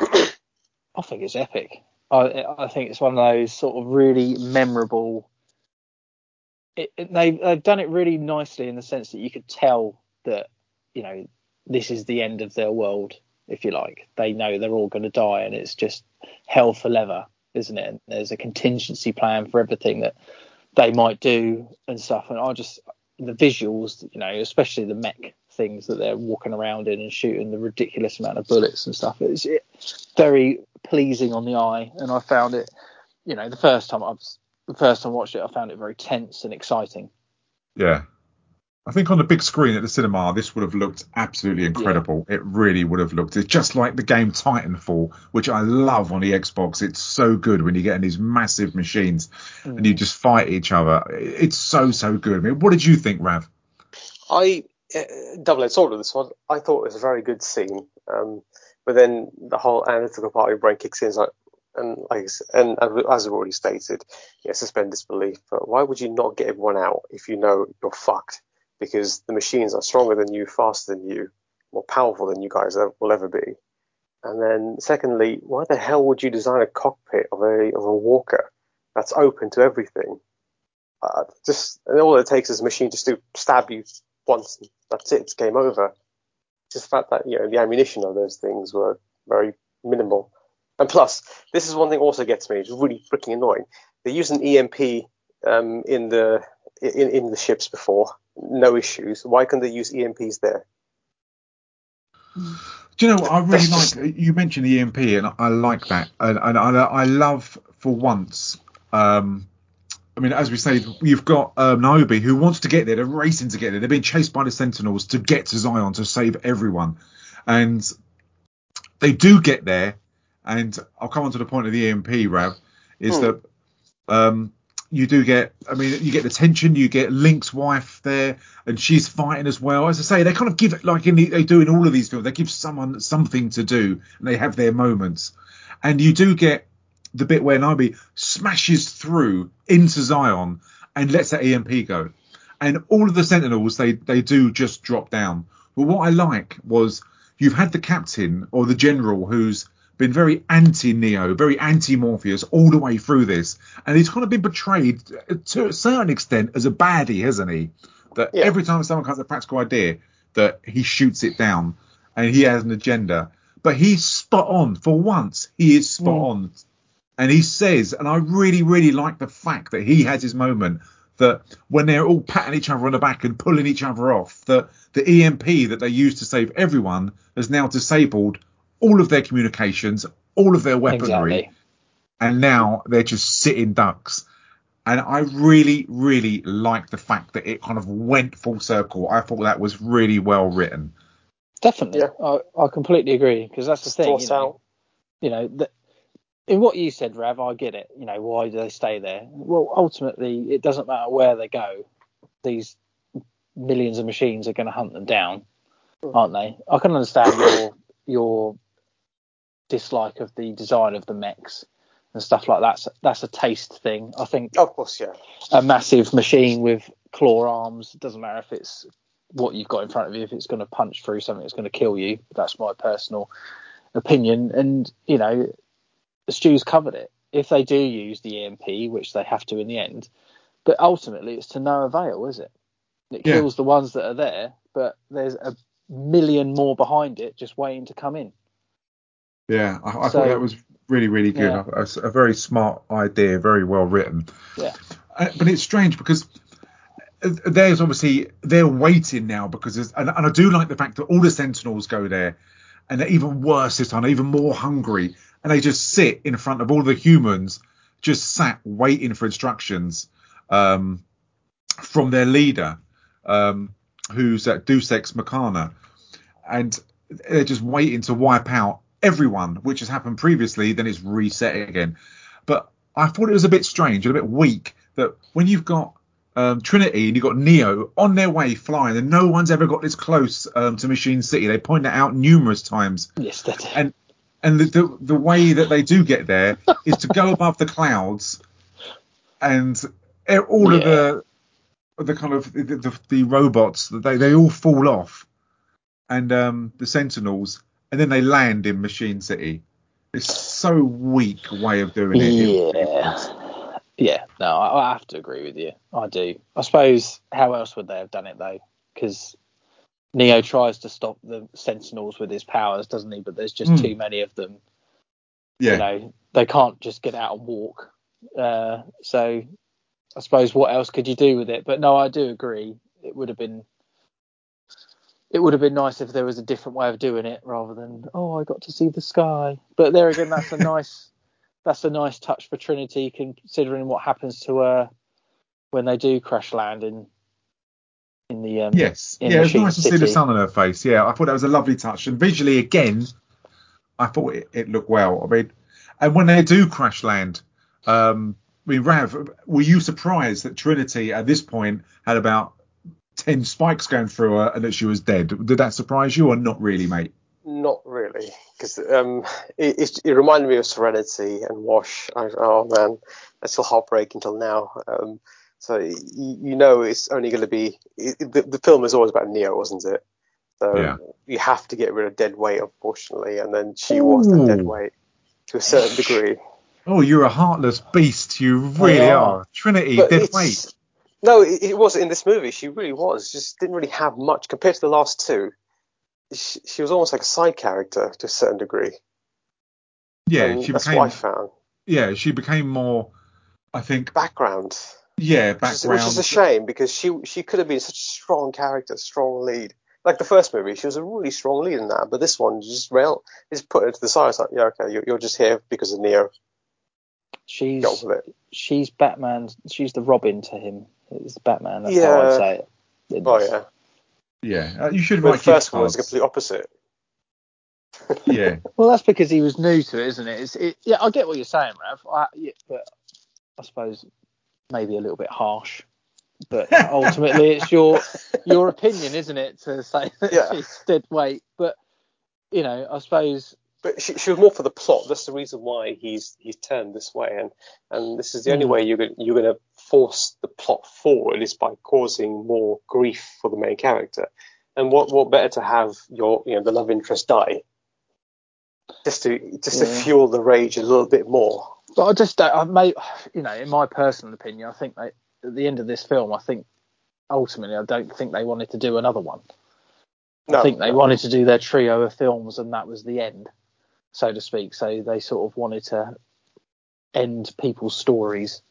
I think it's epic. I I think it's one of those sort of really memorable it, it, they've, they've done it really nicely in the sense that you could tell that you know this is the end of their world, if you like. They know they're all going to die, and it's just hell for leather, isn't it? And there's a contingency plan for everything that they might do and stuff. And I just the visuals, you know, especially the mech things that they're walking around in and shooting the ridiculous amount of bullets and stuff. It's it, very pleasing on the eye, and I found it, you know, the first time I was the first time I watched it, I found it very tense and exciting. Yeah. I think on the big screen at the cinema, this would have looked absolutely incredible. Yeah. It really would have looked. It's just like the game Titanfall, which I love on the Xbox. It's so good when you get in these massive machines mm. and you just fight each other. It's so so good. I mean, what did you think, Rav? I double-edged sword of this one. I thought it was a very good scene, um, but then the whole analytical part of your brain kicks in. Like, and like and as I've already stated, yeah, suspend disbelief. But why would you not get everyone out if you know you're fucked? because the machines are stronger than you, faster than you, more powerful than you guys will ever be. And then secondly, why the hell would you design a cockpit of a of a walker that's open to everything? Uh, just and all it takes is a machine just to stab you once. That's it. It's game over. Just the fact that you know the ammunition of those things were very minimal. And plus, this is one thing also gets me. It's really freaking annoying. They use an EMP um, in the in, in the ships before, no issues. Why can't they use EMPs there? Do you know what I really like? You mentioned the EMP, and I like that, and, and I, I, love for once. Um, I mean, as we say, you've got um, Niobe who wants to get there. They're racing to get there. They're being chased by the Sentinels to get to Zion to save everyone, and they do get there. And I'll come on to the point of the EMP, Rav, is hmm. that um, you do get, I mean, you get the tension. You get Link's wife there, and she's fighting as well. As I say, they kind of give it like in the, they do in all of these films. They give someone something to do, and they have their moments. And you do get the bit where Niobe smashes through into Zion and lets that EMP go. And all of the Sentinels, they they do just drop down. But what I like was you've had the captain or the general who's been very anti Neo, very anti Morpheus all the way through this, and he's kind of been portrayed to a certain extent as a baddie, hasn't he? That yeah. every time someone comes with a practical idea, that he shoots it down, and he has an agenda. But he's spot on for once. He is spot yeah. on, and he says, and I really, really like the fact that he has his moment that when they're all patting each other on the back and pulling each other off, that the EMP that they used to save everyone has now disabled all of their communications, all of their weaponry, exactly. and now they're just sitting ducks. And I really, really like the fact that it kind of went full circle. I thought that was really well written. Definitely, yeah. I, I completely agree because that's the thing. You know, you know the, in what you said, Rav, I get it. You know, why do they stay there? Well, ultimately, it doesn't matter where they go. These millions of machines are going to hunt them down, aren't they? I can understand your your dislike of the design of the mechs and stuff like that. That's a taste thing. I think. Of course, yeah. A massive machine with claw arms. It doesn't matter if it's what you've got in front of you. If it's going to punch through something that's going to kill you, that's my personal opinion. And you know, Stu's covered it. If they do use the EMP, which they have to in the end, but ultimately it's to no avail, is it? It yeah. kills the ones that are there, but there's a million more behind it just waiting to come in. Yeah, I, I so, thought that was really, really good. Yeah. A, a, very smart idea, very well written. Yeah. Uh, but it's strange because there's obviously they're waiting now because and, and I do like the fact that all the Sentinels go there and they're even worse this time, even more hungry, and they just sit in front of all the humans, just sat waiting for instructions um, from their leader, um, who's at Deus Ex Machina, and they're just waiting to wipe out everyone, which has happened previously, then it's reset again. But I thought it was a bit strange and a bit weak that when you've got um, Trinity and you've got Neo on their way flying, and no one's ever got this close um, to Machine City. They point that out numerous times. Yes, that. And and the, the, the way that they do get there is to go above the clouds, and all yeah. of the the kind of the, the, the robots they they all fall off, and um, the Sentinels and then they land in Machine City. It's so weak a way of doing it. Yeah, yeah. No, I, I have to agree with you. I do. I suppose how else would they have done it though? Because Neo tries to stop the Sentinels with his powers, doesn't he? But there's just Mm. too many of them. Yeah. You know, they can't just get out and walk. Uh, so I suppose what else could you do with it? But no, I do agree. It would have been. It would have been nice if there was a different way of doing it rather than oh I got to see the sky. But there again, that's a nice that's a nice touch for Trinity considering what happens to her when they do crash land in in the um Yes. in yeah, it was Machine nice to see the sun on her face. Yeah, I thought that was a lovely touch. And visually, again, I thought it, it looked well. I mean, and when they do crash land, um, I mean, Rav, were you surprised that Trinity at this point had about 10 spikes going through her and that she was dead? Did that surprise you or not really, mate? Not really, because um, it, it, it reminded me of Serenity and Wash. I, oh man, that's still heartbreaking until now. Um, so you, you know it's only going to be it, the, the film is always about Neo, wasn't it? So Yeah. you have to get rid of dead weight, unfortunately, and then she was the dead weight to a certain degree. Oh, you're a heartless beast. You really are. are. Trinity, But dead weight. No, it, it was in this movie. She really was. Just didn't really have much compared to the last two. She, she was almost like a side character to a certain degree. Yeah, and she that's became. what I found. Yeah, she became more. I think. Background. Yeah, Which is, background. which is a shame because she she could have been such a strong character, strong lead. Like the first movie, she was a really strong lead in that, but this one you just rail, you just put her to the side. It's like, yeah, okay, you're, you're just here because of Neo. She's Get on with it. she's Batman. She's the Robin to him. It's Batman. That's how Yeah. I'd say it. Oh yeah, Yeah, uh, you should but write the first one was the complete opposite. Yeah, Well, that's because he was new to it, isn't it? It's, it yeah, I get what you're saying, Rav. I, yeah, but I suppose maybe a little bit harsh. But ultimately, it's your your opinion, isn't it, to say that Yeah. she's dead weight? But you know, I suppose But she, she was more for the plot. That's the reason why he's he's turned this way, and and this is the only Mm. way you're going you're going to force the plot forward is by causing more grief for the main character. And what what better to have your you know the love interest die, just to just to fuel the rage a little bit more. But I just don't. I may, you know, in my personal opinion, I think they at the end of this film, I think ultimately, I don't think they wanted to do another one. No, I think they no. wanted to do their trio of films, and that was the end, so to speak. So they sort of wanted to end people's stories,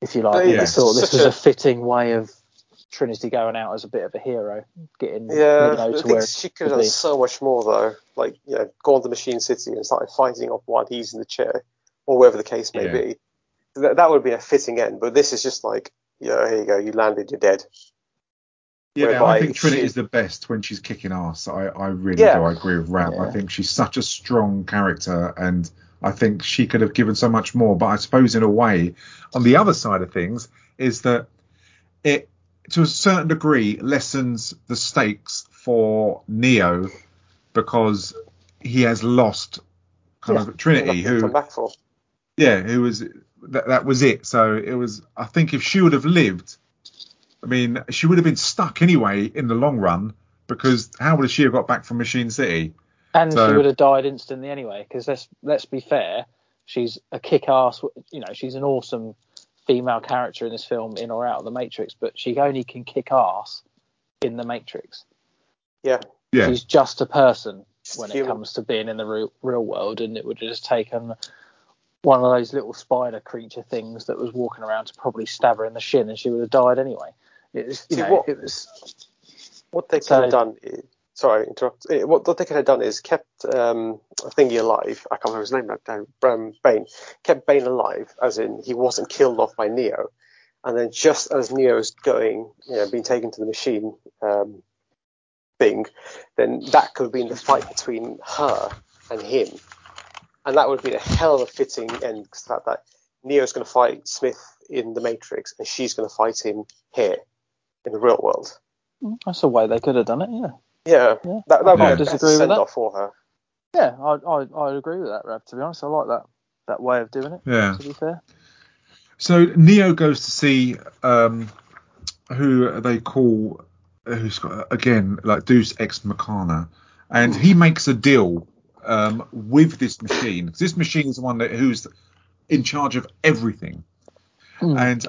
if you like. Yeah, they thought this was a- a fitting way of Trinity going out as a bit of a hero, getting Yeah, the to thing where is, she could have done so much more though. Like, you know, gone to Machine City and started fighting off while he's in the chair, or wherever the case may Yeah. be. That, that would be a fitting end. But this is just like, yeah, here you go, you landed, you're dead. yeah. Whereby I think Trinity she- is the best when she's kicking ass. I, I really Yeah. do. I agree with Rav. I think she's such a strong character, and I think she could have given so much more. But I suppose in a way, on the other side of things, is that it to a certain degree lessens the stakes for Neo because he has lost kind Yeah. of Trinity, who come back for. Yeah, who was that, that was it. So it was. I think if she would have lived, I mean, she would have been stuck anyway in the long run because how would she have got back from Machine City? and So- she would have died instantly anyway. Because let's let's be fair, she's a kick-ass. You know, she's an awesome female character in this film, in or out of the Matrix. But she only can kick ass in the Matrix. Yeah. Yeah, She's just a person when it comes to being in the real, real world, and it would have just taken one of those little spider creature things that was walking around to probably stab her in the shin, and she would have died anyway. It was, you See, know, what- it was What they could So- have done is, sorry, interrupt. eh, What, what they could have done is kept um, Thingy alive. I can't remember his name now. Um, Bane kept Bane alive, as in he wasn't killed off by Neo. And then just as Neo's going, you know, being taken to the machine um, thing, then that could have been the fight between her and him. And that would have been a hell of a fitting end because the fact that Neo's going to fight Smith in the Matrix and she's going to fight him here in the real world. that's a way they could have done it. Yeah. Yeah, Yeah, that, that I would can't be a disagree with send that. off for her. Yeah, I I I agree with that, Rav. To be honest, I like that that way of doing it. yeah. To be fair, So Neo goes to see um, who they call who's got again like Deus Ex Machina, and he makes a deal um, with this machine. 'Cause This machine is the one that who's in charge of everything. And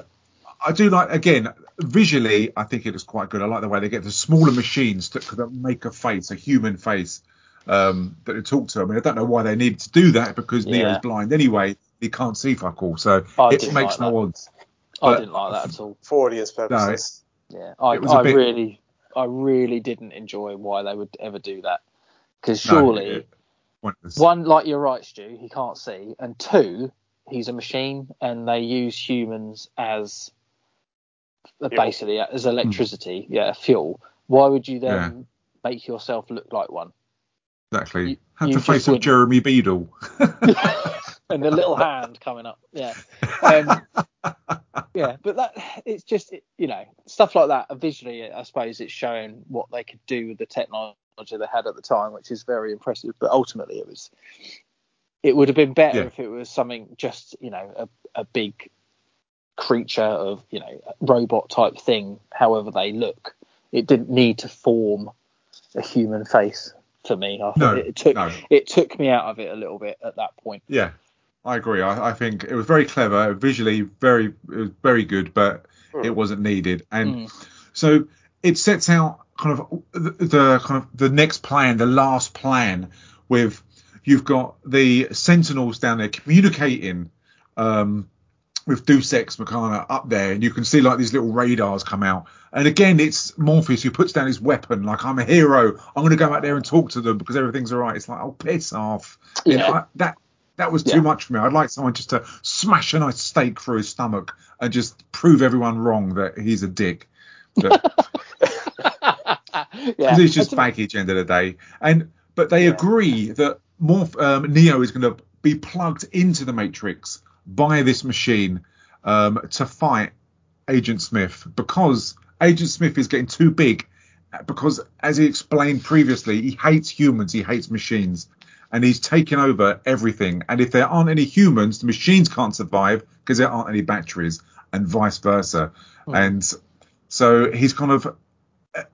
I do like again visually. I think it is quite good. I like the way they get the smaller machines that could make a face, a human face, um, that they talk to. I mean, I don't know why they needed to do that because Yeah. Neo's blind anyway. He can't see fuck all, so I it makes like no that. odds. I didn't like that at all. For audience purposes. Yeah, I, It was a I bit- really, I really didn't enjoy why they would ever do that. Because No, surely, it- pointless. one, like you're right, Stu, he can't see, and two, he's a machine, and they use humans as uh, Fuel. basically as electricity, yeah, fuel. Why would you then Yeah. make yourself look like one? Exactly. You- Had you the face of. Jeremy Beadle. and the little hand coming up. Yeah. Um, yeah, but that it's just you know stuff like that. Visually, I suppose it's showing what they could do with the technology they had at the time, which is very impressive. But ultimately, it was it would have been better Yeah. if it was something just you know a, a big creature of you know robot type thing. However they look, it didn't need to form a human face for me. I think No, it, took no. it took me out of it a little bit at that point. Yeah, I agree. I, I think it was very clever, visually very, it was very good, but hmm. it wasn't needed. And hmm. so it sets out kind of the, the kind of the next plan, the last plan with you've got the Sentinels down there communicating um, with Deus Ex Machina up there, and you can see like these little radars come out. And again, it's Morpheus who puts down his weapon, like I'm a hero. I'm going to go out there and talk to them because everything's all right. It's like, oh, piss off. You know, Yeah. I- that that was too Yeah. much for me. I'd like someone just to smash a nice steak through his stomach and just prove everyone wrong that he's a dick. But, yeah, because it's just baggage end of the day. And but they agree that Morph um, Neo is going to be plugged into the Matrix by this machine um, to fight Agent Smith because Agent Smith is getting too big. Because as he explained previously, he hates humans, he hates machines, and he's taken over everything. And if there aren't any humans, the machines can't survive because there aren't any batteries, and vice versa. And so he's kind of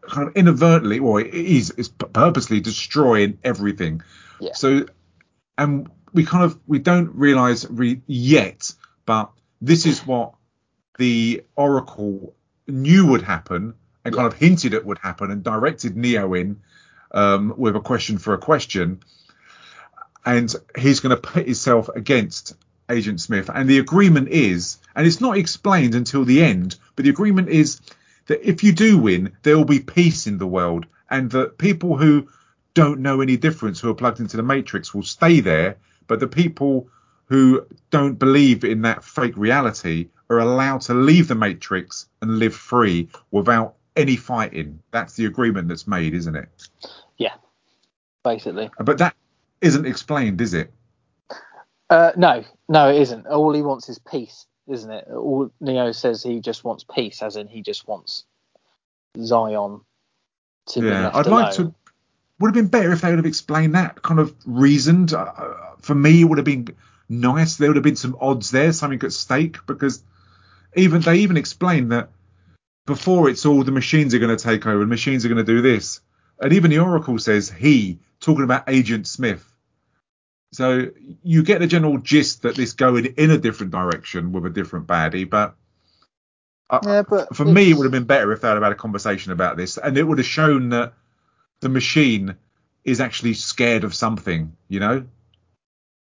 kind of inadvertently, or he's, is purposely destroying everything. Yeah. So, and we kind of we don't realize re- yet, but this is what the Oracle knew would happen and kind of hinted at would happen and directed Neo in um, with a question for a question, and he's going to put himself against Agent Smith. And the agreement is, and it's not explained until the end, but the agreement is that if you do win, there will be peace in the world, and that people who don't know any difference, who are plugged into the Matrix, will stay there, but the people who don't believe in that fake reality are allowed to leave the Matrix and live free without any fighting. That's the agreement that's made, isn't it? yeah, basically. But that isn't explained, is it? Uh, no, no, it isn't. All he wants is peace, isn't it? All Neo says he just wants peace, as in he just wants Zion to be Yeah, left I'd alone. like to. Would have been better if they would have explained that kind of reasoned. Uh, for me, it would have been nice. There would have been some odds there, something at stake, because even they even explained that before it's all the machines are going to take over, and machines are going to do this, and even the Oracle says he talking about Agent Smith. So you get the general gist that this going in a different direction with a different baddie, but I- Yeah, but for me, it would have been better if they had had a conversation about this, and it would have shown that the machine is actually scared of something, you know,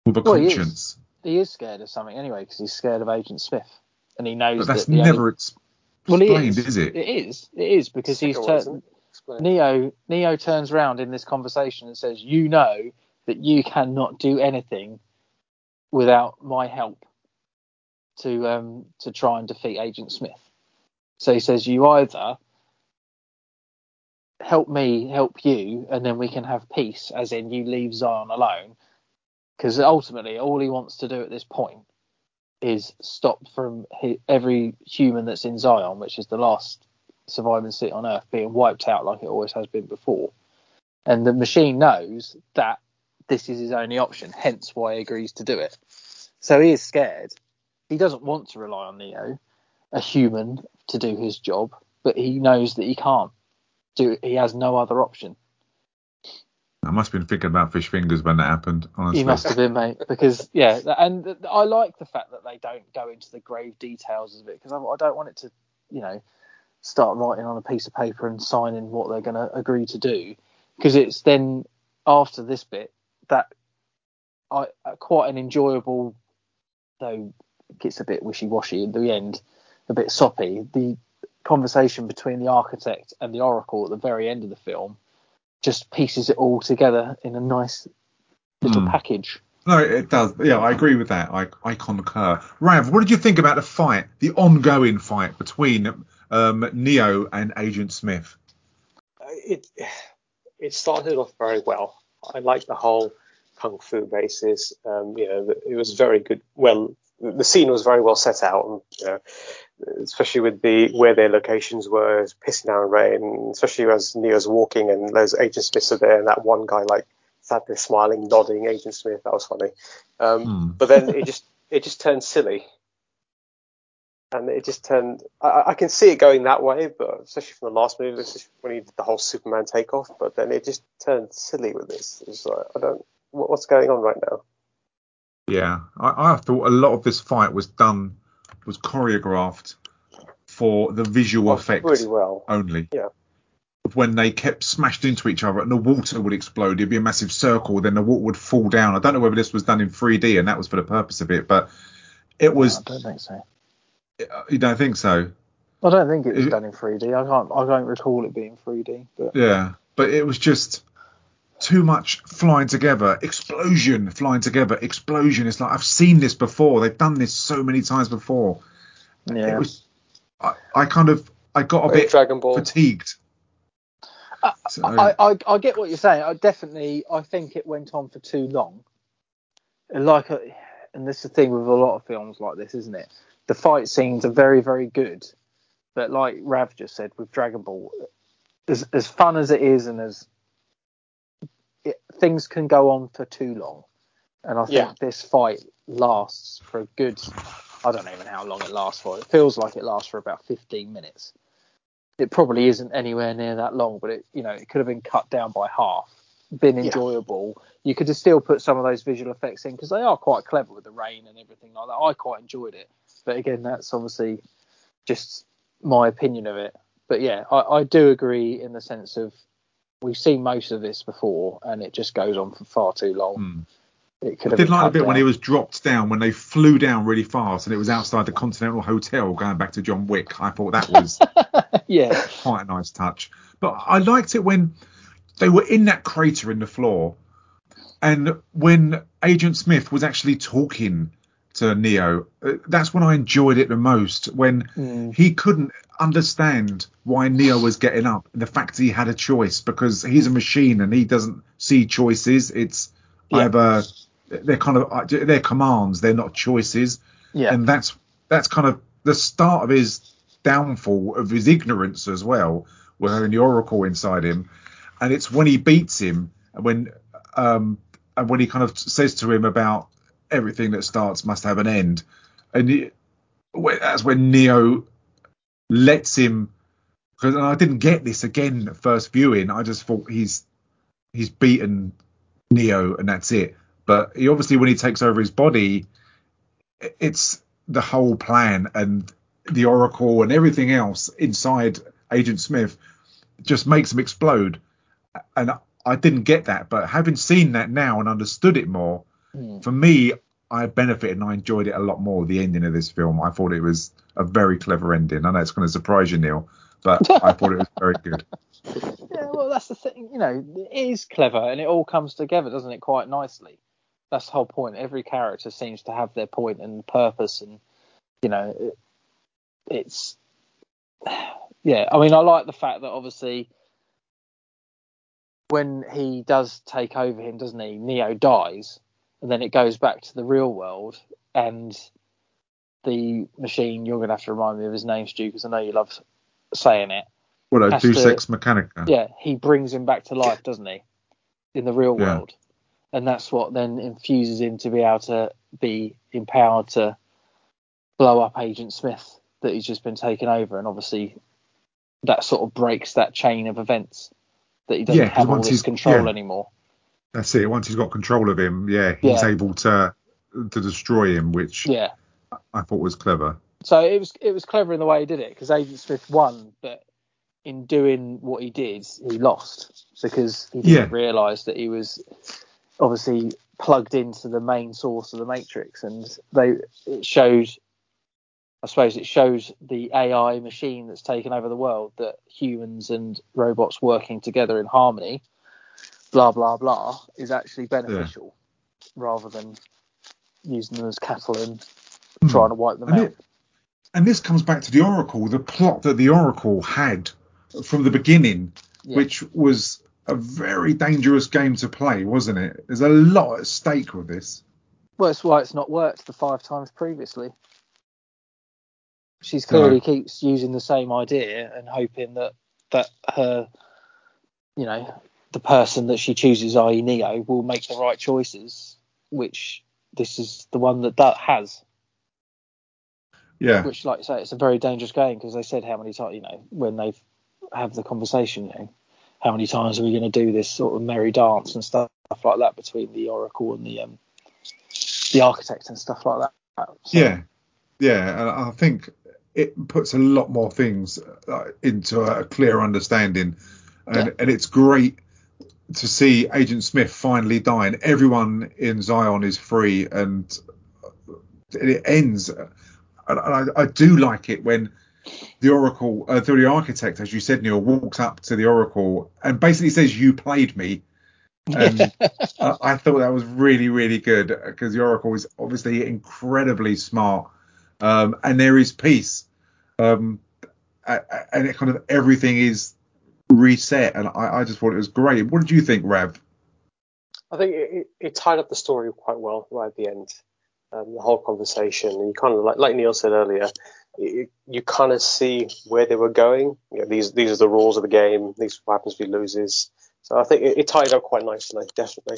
with a Well, he is. conscience. He is scared of something anyway because he's scared of Agent Smith, and he knows But that's that never only... ex- well, it explained, is. is it? It is. It is because he's Second one, isn't turned. Neo Neo turns around in this conversation and says, "You know that you cannot do anything without my help to um to try and defeat Agent Smith." So he says, "You either help me help you, and then we can have peace, as in you leave Zion alone." Because ultimately, all he wants to do at this point is stop from every human that's in Zion, which is the last surviving city on Earth, being wiped out like it always has been before. And the machine knows that this is his only option, hence why he agrees to do it. So he is scared. He doesn't want to rely on Neo, a human, to do his job, but he knows that he can't do. He has no other option. I must have been thinking about fish fingers when that happened. Honestly, You must have been, mate, because yeah, and I like the fact that they don't go into the grave details of it because I, I don't want it to, you know, start writing on a piece of paper and signing what they're going to agree to do because it's then after this bit that I uh, quite an enjoyable, though it gets a bit wishy-washy in the end, a bit soppy. The conversation between the architect and the oracle at the very end of the film just pieces it all together in a nice little Hmm. package. No, it does. Yeah, I agree with that. I, I concur. Rav, what did you think about the fight, the ongoing fight between um, Neo and Agent Smith? it it started off very well. I liked the whole kung fu basis. Um, you know, it was very good. Well, the scene was very well set out, and you know, especially with the where their locations were, pissing down rain, especially as Neo's walking and those Agent Smiths are there, and that one guy like sat there smiling, nodding, Agent Smith. That was funny. Um, Hmm. But then it just it just turned silly. And it just turned. I, I can see it going that way, but especially from the last movie, when he did the whole Superman takeoff. But then it just turned silly with this. It's like I don't. What, what's going on right now? Yeah, I, I thought a lot of this fight was done, was choreographed for the visual oh, effects Really well. only. Yeah. When they kept smashed into each other and the water would explode, it'd be a massive circle, then the water would fall down. I don't know whether this was done in 3D and that was for the purpose of it, but it was. I don't think so. You don't think so? I don't think it was it- done in 3D. I can't. I don't recall it being 3D. But Yeah, but it was just too much flying together, explosion flying together, explosion. It's like I've seen this before. They've done this so many times before. yeah, It was. I, I kind of I got a Very bit Dragon Ball. fatigued. So, I, I I get what you're saying. I definitely I think it went on for too long. Like, a, and this is the thing with a lot of films like this, isn't it? The fight scenes are very very good, but like Rav just said with Dragon Ball, as as fun as it is and as it, things can go on for too long, and I think Yeah. this fight lasts for a good. I don't even know how long it lasts for. It feels like it lasts for about 15 minutes. It probably isn't anywhere near that long, but it you know it could have been cut down by half, been Yeah. enjoyable. You could have still put some of those visual effects in because they are quite clever with the rain and everything like that. I quite enjoyed it, but again, that's obviously just my opinion of it. But yeah, I, I do agree in the sense of we've seen most of this before, and it just goes on for far too long. Hmm. It could I have did like a bit when down. he was dropped down when they flew down really fast and it was outside the Continental Hotel going back to John Wick. I thought that was yeah, quite a nice touch. But I liked it when they were in that crater in the floor, and when Agent Smith was actually talking to Neo. uh, That's when I enjoyed it the most. When Mm. he couldn't understand why Neo was getting up, the fact he had a choice because he's a machine and he doesn't see choices. It's Yeah. either they're kind of they're commands, they're not choices yeah, and that's that's kind of the start of his downfall of his ignorance as well with having the oracle inside him and it's when he beats him and when um and when he kind of says to him about everything that starts must have an end. And that's when neo lets him because I didn't get this again at first viewing. I just thought he's he's beaten Neo and that's it. But he obviously when he takes over his body it's the whole plan and the oracle and everything else inside agent smith just makes him explode. And i didn't get that but having seen that now and understood it more Mm. for me i benefited and i enjoyed it a lot more the ending of this film i thought it was a very clever ending i know it's going to surprise you neil but i thought it was very good Yeah, well, that's the thing. You know, it is clever, and it all comes together, doesn't it? Quite nicely. That's the whole point. Every character seems to have their point and purpose, and you know, it, it's yeah. I mean, I like the fact that obviously when he does take over him, doesn't he? Neo dies, and then it goes back to the real world, and the machine. You're gonna have to remind me of his name, Stu, because I know you love saying it what a deus ex machina yeah, he brings him back to life, doesn't he? In the real Yeah. world. And that's what then infuses him to be able to be empowered to blow up Agent Smith that he's just been taken over. And obviously that sort of breaks that chain of events that he doesn't Yeah, have all this control yeah. anymore. That's it. Once he's got control of him, yeah, he's Yeah. able to to destroy him, which Yeah. I thought was clever. So it was it was clever in the way he did it because Agent Smith won, but in doing what he did, he lost because he didn't Yeah. realise that he was obviously plugged into the main source of the Matrix, and they it showed. I suppose it shows the AI machine that's taken over the world that humans and robots working together in harmony, blah blah blah, is actually beneficial rather than using them as cattle and hmm. trying to wipe them. And out. it- And this comes back to the Oracle, the plot that the Oracle had from the beginning, Yeah. which was a very dangerous game to play, wasn't it? There's a lot at stake with this. Well, that's why it's not worked the five times previously. She's clearly No. keeps using the same idea and hoping that that her, you know, the person that she chooses, i.e. Neo, will make the right choices. Which this is the one that that has. Yeah. Which, like you say, it's a very dangerous game because they said how many times, you know, when they've have the conversation, you know, how many times are we going to do this sort of merry dance and stuff like that between the Oracle and the um the architect and stuff like that. So- Yeah. Yeah. And I think it puts a lot more things uh, into a clear understanding. And, Yeah. and it's great to see Agent Smith finally die and everyone in Zion is free and it ends. And I, I do like it when the Oracle, uh, the architect, as you said, Neil, walks up to the Oracle and basically says, "You played me." And I, I thought that was really, really good because the Oracle is obviously incredibly smart, um, and there is peace, um, and it kind of everything is reset, and I, I just thought it was great. What did you think, Rav? I think it, it, tied up the story quite well right at the end. Um, the whole conversation, and you kind of like, like Neil said earlier, you, you kind of see where they were going. You know, these these are the rules of the game. These are what happens if he loses. So I think it, it tied up quite nicely, definitely.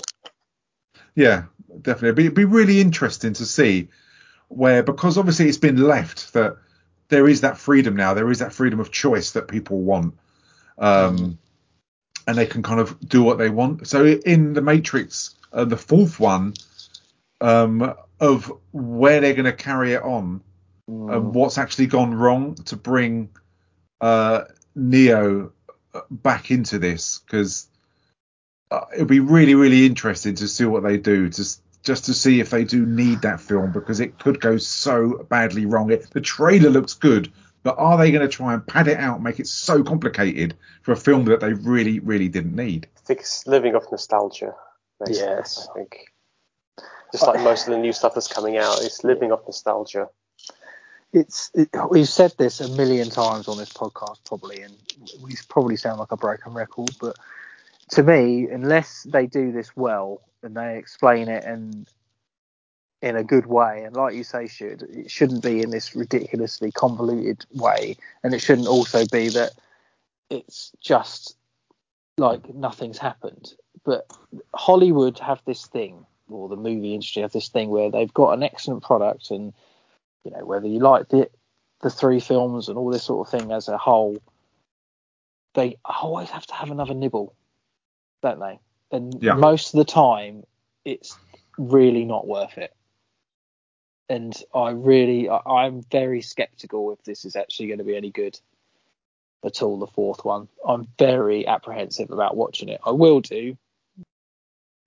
Yeah, definitely. It'd be really interesting to see where, because obviously it's been left that there is that freedom now. There is that freedom of choice that people want, um, and they can kind of do what they want. So in the Matrix, uh, the fourth one, um, of where they're going to carry it on, and what's actually gone wrong to bring uh, Neo back into this, because uh, it'll be really, really interesting to see what they do, just just to see if they do need that film, because it could go so badly wrong. It, the trailer looks good, but are they going to try and pad it out, make it so complicated for a film that they really, really didn't need? I think it's living off nostalgia. basically, Yes. I think. Just like most of the new stuff that's coming out, it's living off nostalgia. it's it, we've said this a million times on this podcast probably and we probably sound like a broken record but to me unless they do this well and they explain it and in a good way and like you say should it shouldn't be in this ridiculously convoluted way and it shouldn't also be that it's just like nothing's happened but hollywood have this thing or the movie industry have this thing where they've got an excellent product and you know whether you like the the three films and all this sort of thing as a whole, they always have to have another nibble, don't they? And Yeah. most of the time, it's really not worth it. And I really, I, I'm very skeptical if this is actually going to be any good at all. The fourth one, I'm very apprehensive about watching it. I will do,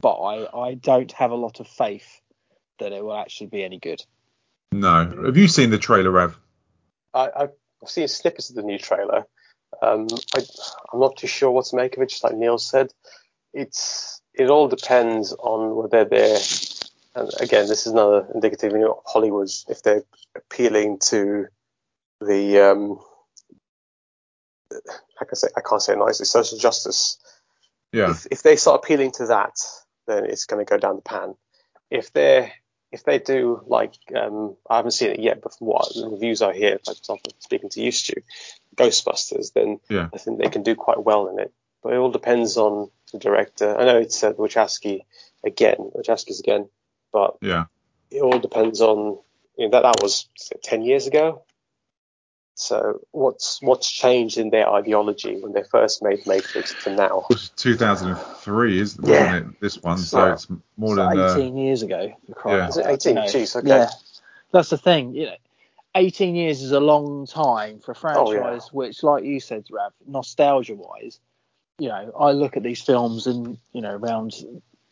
but I, I don't have a lot of faith that it will actually be any good. No. Have you seen the trailer, Rav? I, I've seen snippets of the new trailer. Um, I, I'm not too sure what to make of it. Just like Neil said, it's it all depends on whether they're. And again, this is another indicative of Hollywood's if they're appealing to the. Um, like I say, I can't say it nicely. Social justice. Yeah. If if they start appealing to that, then it's going to go down the pan. If they're if they do like um, I haven't seen it yet, but from what the reviews I hear, like for example, speaking to you, Stu, Ghostbusters, then Yeah. I think they can do quite well in it. But it all depends on the director. I know it's uh, Wachowski again, Wachowski's again, but Yeah. it all depends on you know, that. That was say, ten years ago. So what's what's changed in their ideology when they first made Matrix to now? It 2003, is, wasn't Yeah. it? This one, so Yeah. it's more It's than uh, 18 years ago. Yeah. Is it 18? you. Jeez, okay. Yeah, that's the thing. You know, 18 years is a long time for a Oh, yeah. franchise, which, like you said, Rav, nostalgia-wise, you know, I look at these films and you know, around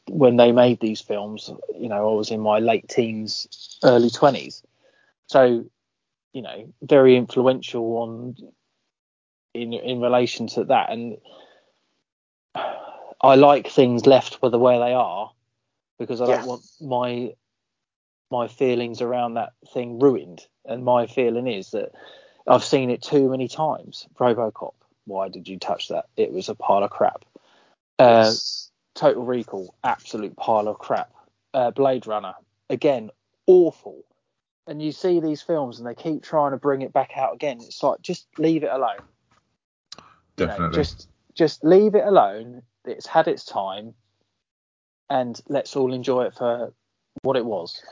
when they made these films, you know, I was in my late teens, early 20s, so you know, very influential on in in relation to that, and I like things left for the way they are because I Yeah. don't want my my feelings around that thing ruined. And my feeling is that I've seen it too many times. RoboCop, why did you touch that? It was a pile of crap. Uh, Yes. Total Recall, absolute pile of crap. Uh, Blade Runner, again, awful. And you see these films and they keep trying to bring it back out again. It's like just leave it alone. You know, definitely. just just leave it alone. It's had its time, and let's all enjoy it for what it was.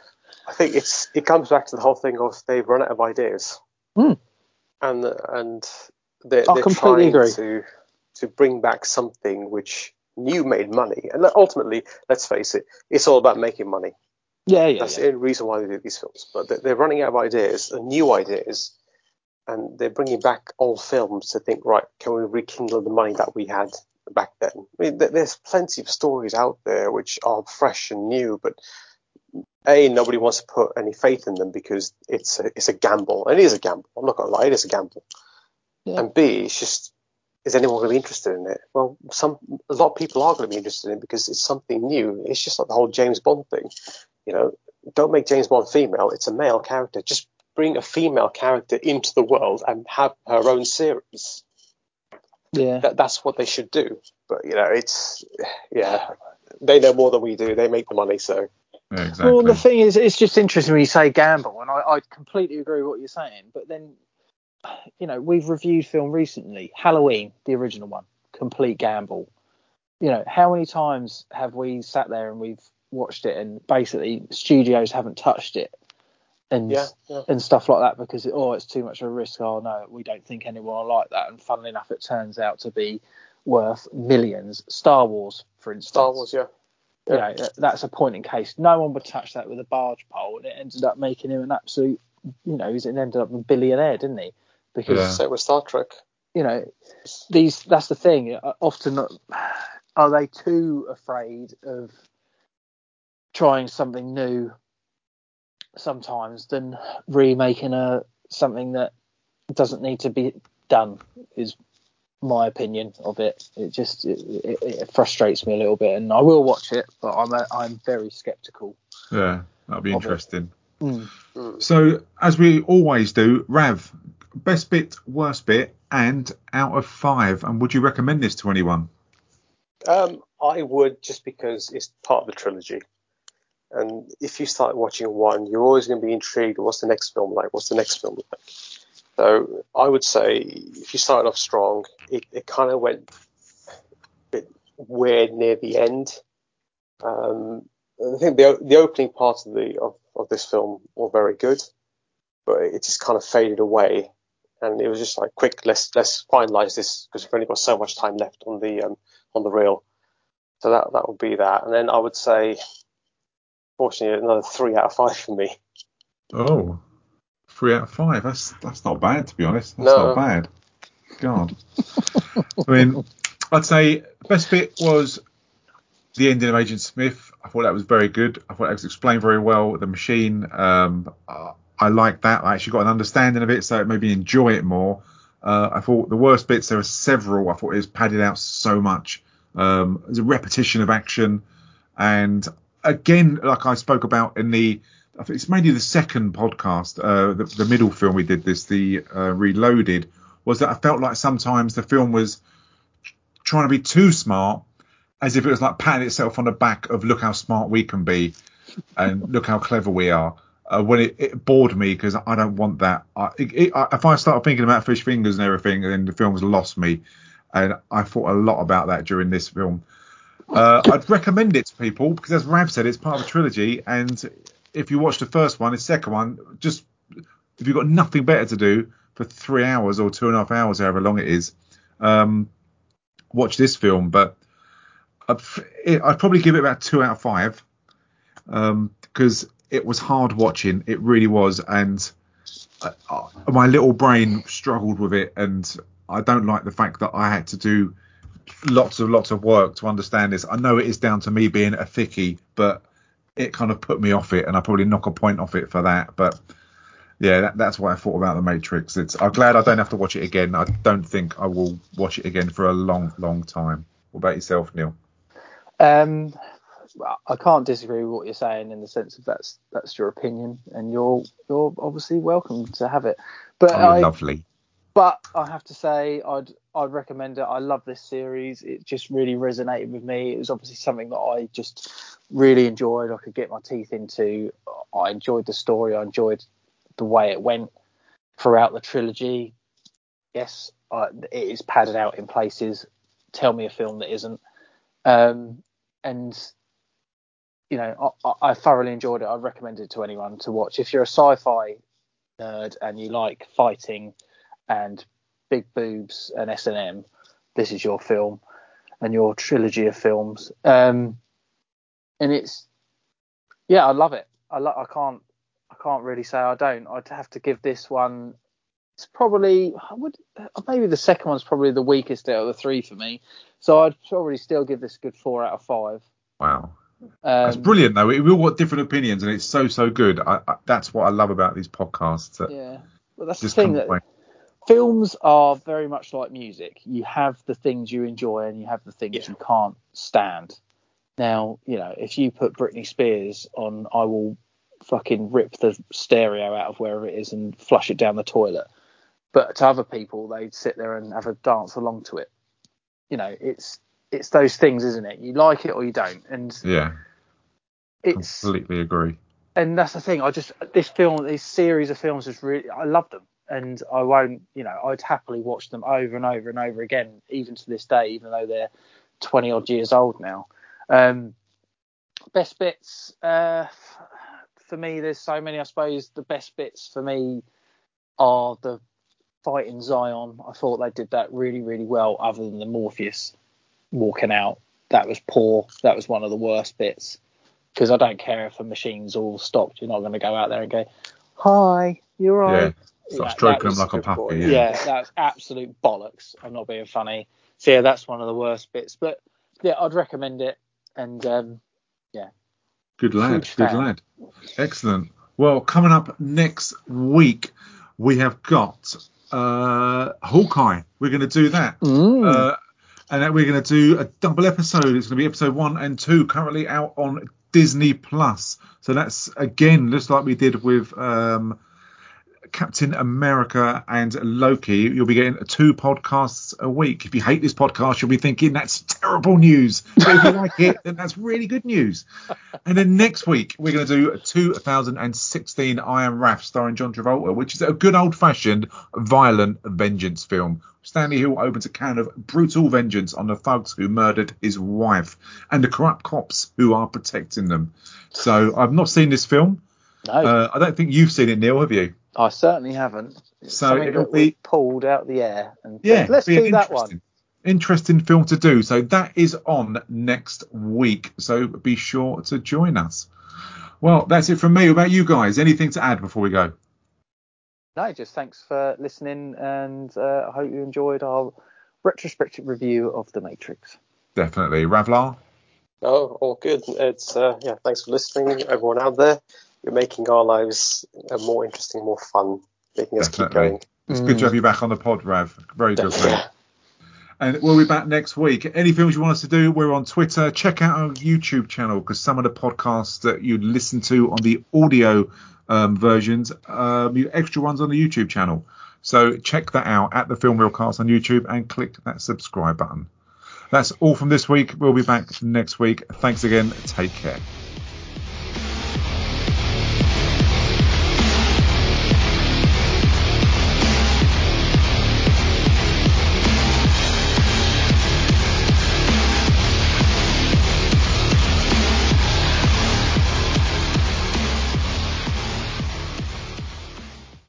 I think it's it comes back to the whole thing of they've run out of ideas, Hmm. and and they're, I they're trying agree. to to bring back something which new made money, and ultimately, let's face it, it's all about making money. Yeah, yeah, That's yeah. the only reason why they do these films. But they're, they're running out of ideas, and new ideas, and they're bringing back old films to think, right, can we rekindle the money that we had back then? I mean, there's plenty of stories out there which are fresh and new, but a nobody wants to put any faith in them because it's a, it's a gamble, and it is a gamble. I'm not gonna lie, it is a gamble. Yeah. And B, it's just is anyone going to be interested in it? Well, some a lot of people are going to be interested in it because it's something new. It's just like the whole James Bond thing. You know, don't make James Bond female. It's a male character. Just bring a female character into the world and have her own series. yeah. That, that's what they should do. But you know, it's yeah, they know more than we do. They make the money, so yeah, exactly. Well, the thing is, it's just interesting when you say gamble, and I, I completely agree with what you're saying. But then, you know, we've reviewed film recently, Halloween, the original one, complete gamble. You know, how many times have we sat there and we've watched it, and basically studios haven't touched it, and yeah, yeah. and stuff like that because oh, it's too much of a risk. Oh no, we don't think anyone will like that. And funnily enough, it turns out to be worth millions. Star Wars, for instance. Star Wars, yeah. You know, that's a point in case. No one would touch that with a barge pole, and it ended up making him an absolute, you know, he's it ended up a billionaire, didn't he? Because Yeah. Same with Star Trek. you know, these that's the thing. uh, Often, are they too afraid of trying something new? Sometimes than remaking a something that doesn't need to be done is my opinion of it. It just it, it, it frustrates me a little bit, and I will watch it, but I'm a, I'm very skeptical. yeah, that'll be interesting. Mm. So, as we always do, Rav, best bit, worst bit, and out of five. And would you recommend this to anyone? Um, I would just because it's part of the trilogy. And if you start watching one, you're always going to be intrigued. What's the next film like? What's the next film like? So I would say if you started off strong, it, it kind of went a bit weird near the end. Um, I think the the opening part of the of, of this film were very good, but it just kind of faded away, and it was just like quick, let's let's finalize this because we've only got so much time left on the um, on the reel. So that that would be that, and then I would say, fortunately, another three out of five for me. Oh, three out of five. That's that's not bad to be honest. That's No. not bad. God. I mean, I'd say best bit was the ending of Agent Smith. I thought that was very good. I thought that was explained very well. The machine, um, uh, I like that. I actually got an understanding of it, so it made me enjoy it more. Uh, I thought the worst bits, there were several. I thought it was padded out so much. Um, there's a repetition of action, and again, like I spoke about in the, I think it's mainly the second podcast, uh, the, the middle film we did this, the uh, Reloaded, was that I felt like sometimes the film was trying to be too smart, as if it was like patting itself on the back of look how smart we can be, and look how clever we are. Uh, when it, it bored me because I don't want that. I, it, I, if I start thinking about fish fingers and everything, then the film's lost me, and I thought a lot about that during this film. Uh, I'd recommend it to people because, as Rav said, it's part of a trilogy, and if you watch the first one, the second one, just if you've got nothing better to do, for three hours or two and a half hours, however long it is, um, watch this film. But I'd, I'd probably give it about two out of five because um, it was hard watching. It really was, and uh, uh, my little brain struggled with it, and I don't like the fact that I had to do lots of lots of work to understand this. I know it is down to me being a thickie, but it kind of put me off it, and I probably knock a point off it for that. But yeah, that, that's what I thought about the Matrix. It's I'm glad I don't have to watch it again. I don't think I will watch it again for a long, long time. What about yourself, Neil? Um, I can't disagree with what you're saying in the sense of that's that's your opinion, and you're you're obviously welcome to have it. But oh, I, lovely. But I have to say, I'd I'd recommend it. I love this series. It just really resonated with me. It was obviously something that I just really enjoyed. I could get my teeth into. I enjoyed the story. I enjoyed the way it went throughout the trilogy. Yes, I, it is padded out in places. Tell me a film that isn't. Um, and you know, I, I, thoroughly enjoyed it. I'd recommend it to anyone to watch. If you're a sci-fi nerd and you like fighting and big boobs and S and M, this is your film and your trilogy of films. Um, and it's yeah, I love it. I lo- I can't I can't really say I don't. I'd have to give this one. It's probably I would maybe the second one's probably the weakest out of the three for me. So I'd probably still give this a good four out of five. Wow. Um, that's brilliant, though. We've all got different opinions, and it's so so good. I, I, that's what I love about these podcasts. yeah, well, that's the thing that films are very much like music. You have the things you enjoy, and you have the things yeah. you can't stand. Now, you know, if you put Britney Spears on, I will fucking rip the stereo out of wherever it is and flush it down the toilet. But to other people, they'd sit there and have a dance along to it. You know, it's it's those things, isn't it? You like it or you don't, and yeah, it's completely agree. And that's the thing. I just this film, this series of films is really I love them, and I won't, you know, I'd happily watch them over and over and over again, even to this day, even though they're twenty odd years old now. Um, best bits uh, for me, there's so many. I suppose the best bits for me are the fight in Zion. I thought they did that really, really well, other than the Morpheus walking out. That was poor. That was one of the worst bits. Because I don't care if the machine's all stopped. You're not going to go out there and go, "Hi, you're right." Yeah, start stroking them like a puppy. Yeah. yeah, that's absolute bollocks. I'm not being funny. So yeah, that's one of the worst bits. But yeah, I'd recommend it. And um, yeah, good lad, good lad, excellent. Well, coming up next week, we have got uh, Hawkeye. We're going to do that. Mm. Uh, and that we're going to do a double episode. It's going to be episode one and two, currently out on Disney Plus. So that's again just like we did with um, Captain America and Loki. You'll be getting two podcasts a week. If you hate this podcast, you'll be thinking that's terrible news. But if you like it, then that's really good news. And then next week, we're going to do a 2016 I Am Wrath starring John Travolta, which is a good old fashioned violent vengeance film. Stanley Hill opens a can of brutal vengeance on the thugs who murdered his wife and the corrupt cops who are protecting them. So I've not seen this film. No. Uh, I don't think you've seen it, Neil, have you? I certainly haven't. It's so it'll be pulled out the air. And yeah, let's do that one. Interesting film to do. So that is on next week. So be sure to join us. Well, that's it from me. What about you guys? Anything to add before we go? No, just thanks for listening, and uh, I hope you enjoyed our retrospective review of The Matrix. Definitely, Ravlar. Oh, all good. It's uh, yeah. Thanks for listening, everyone out there you're making our lives uh, more interesting, more fun, making us Definitely. keep going. It's mm. good to have you back on the pod, Rav. Very good, mate. And we'll be back next week. Any films you want us to do, we're on Twitter. Check out our YouTube channel because some of the podcasts that you listen to on the audio um, versions, um, you extra ones on the YouTube channel. So check that out at the Film real Cast on YouTube and click that subscribe button. That's all from this week. We'll be back next week. Thanks again. Take care.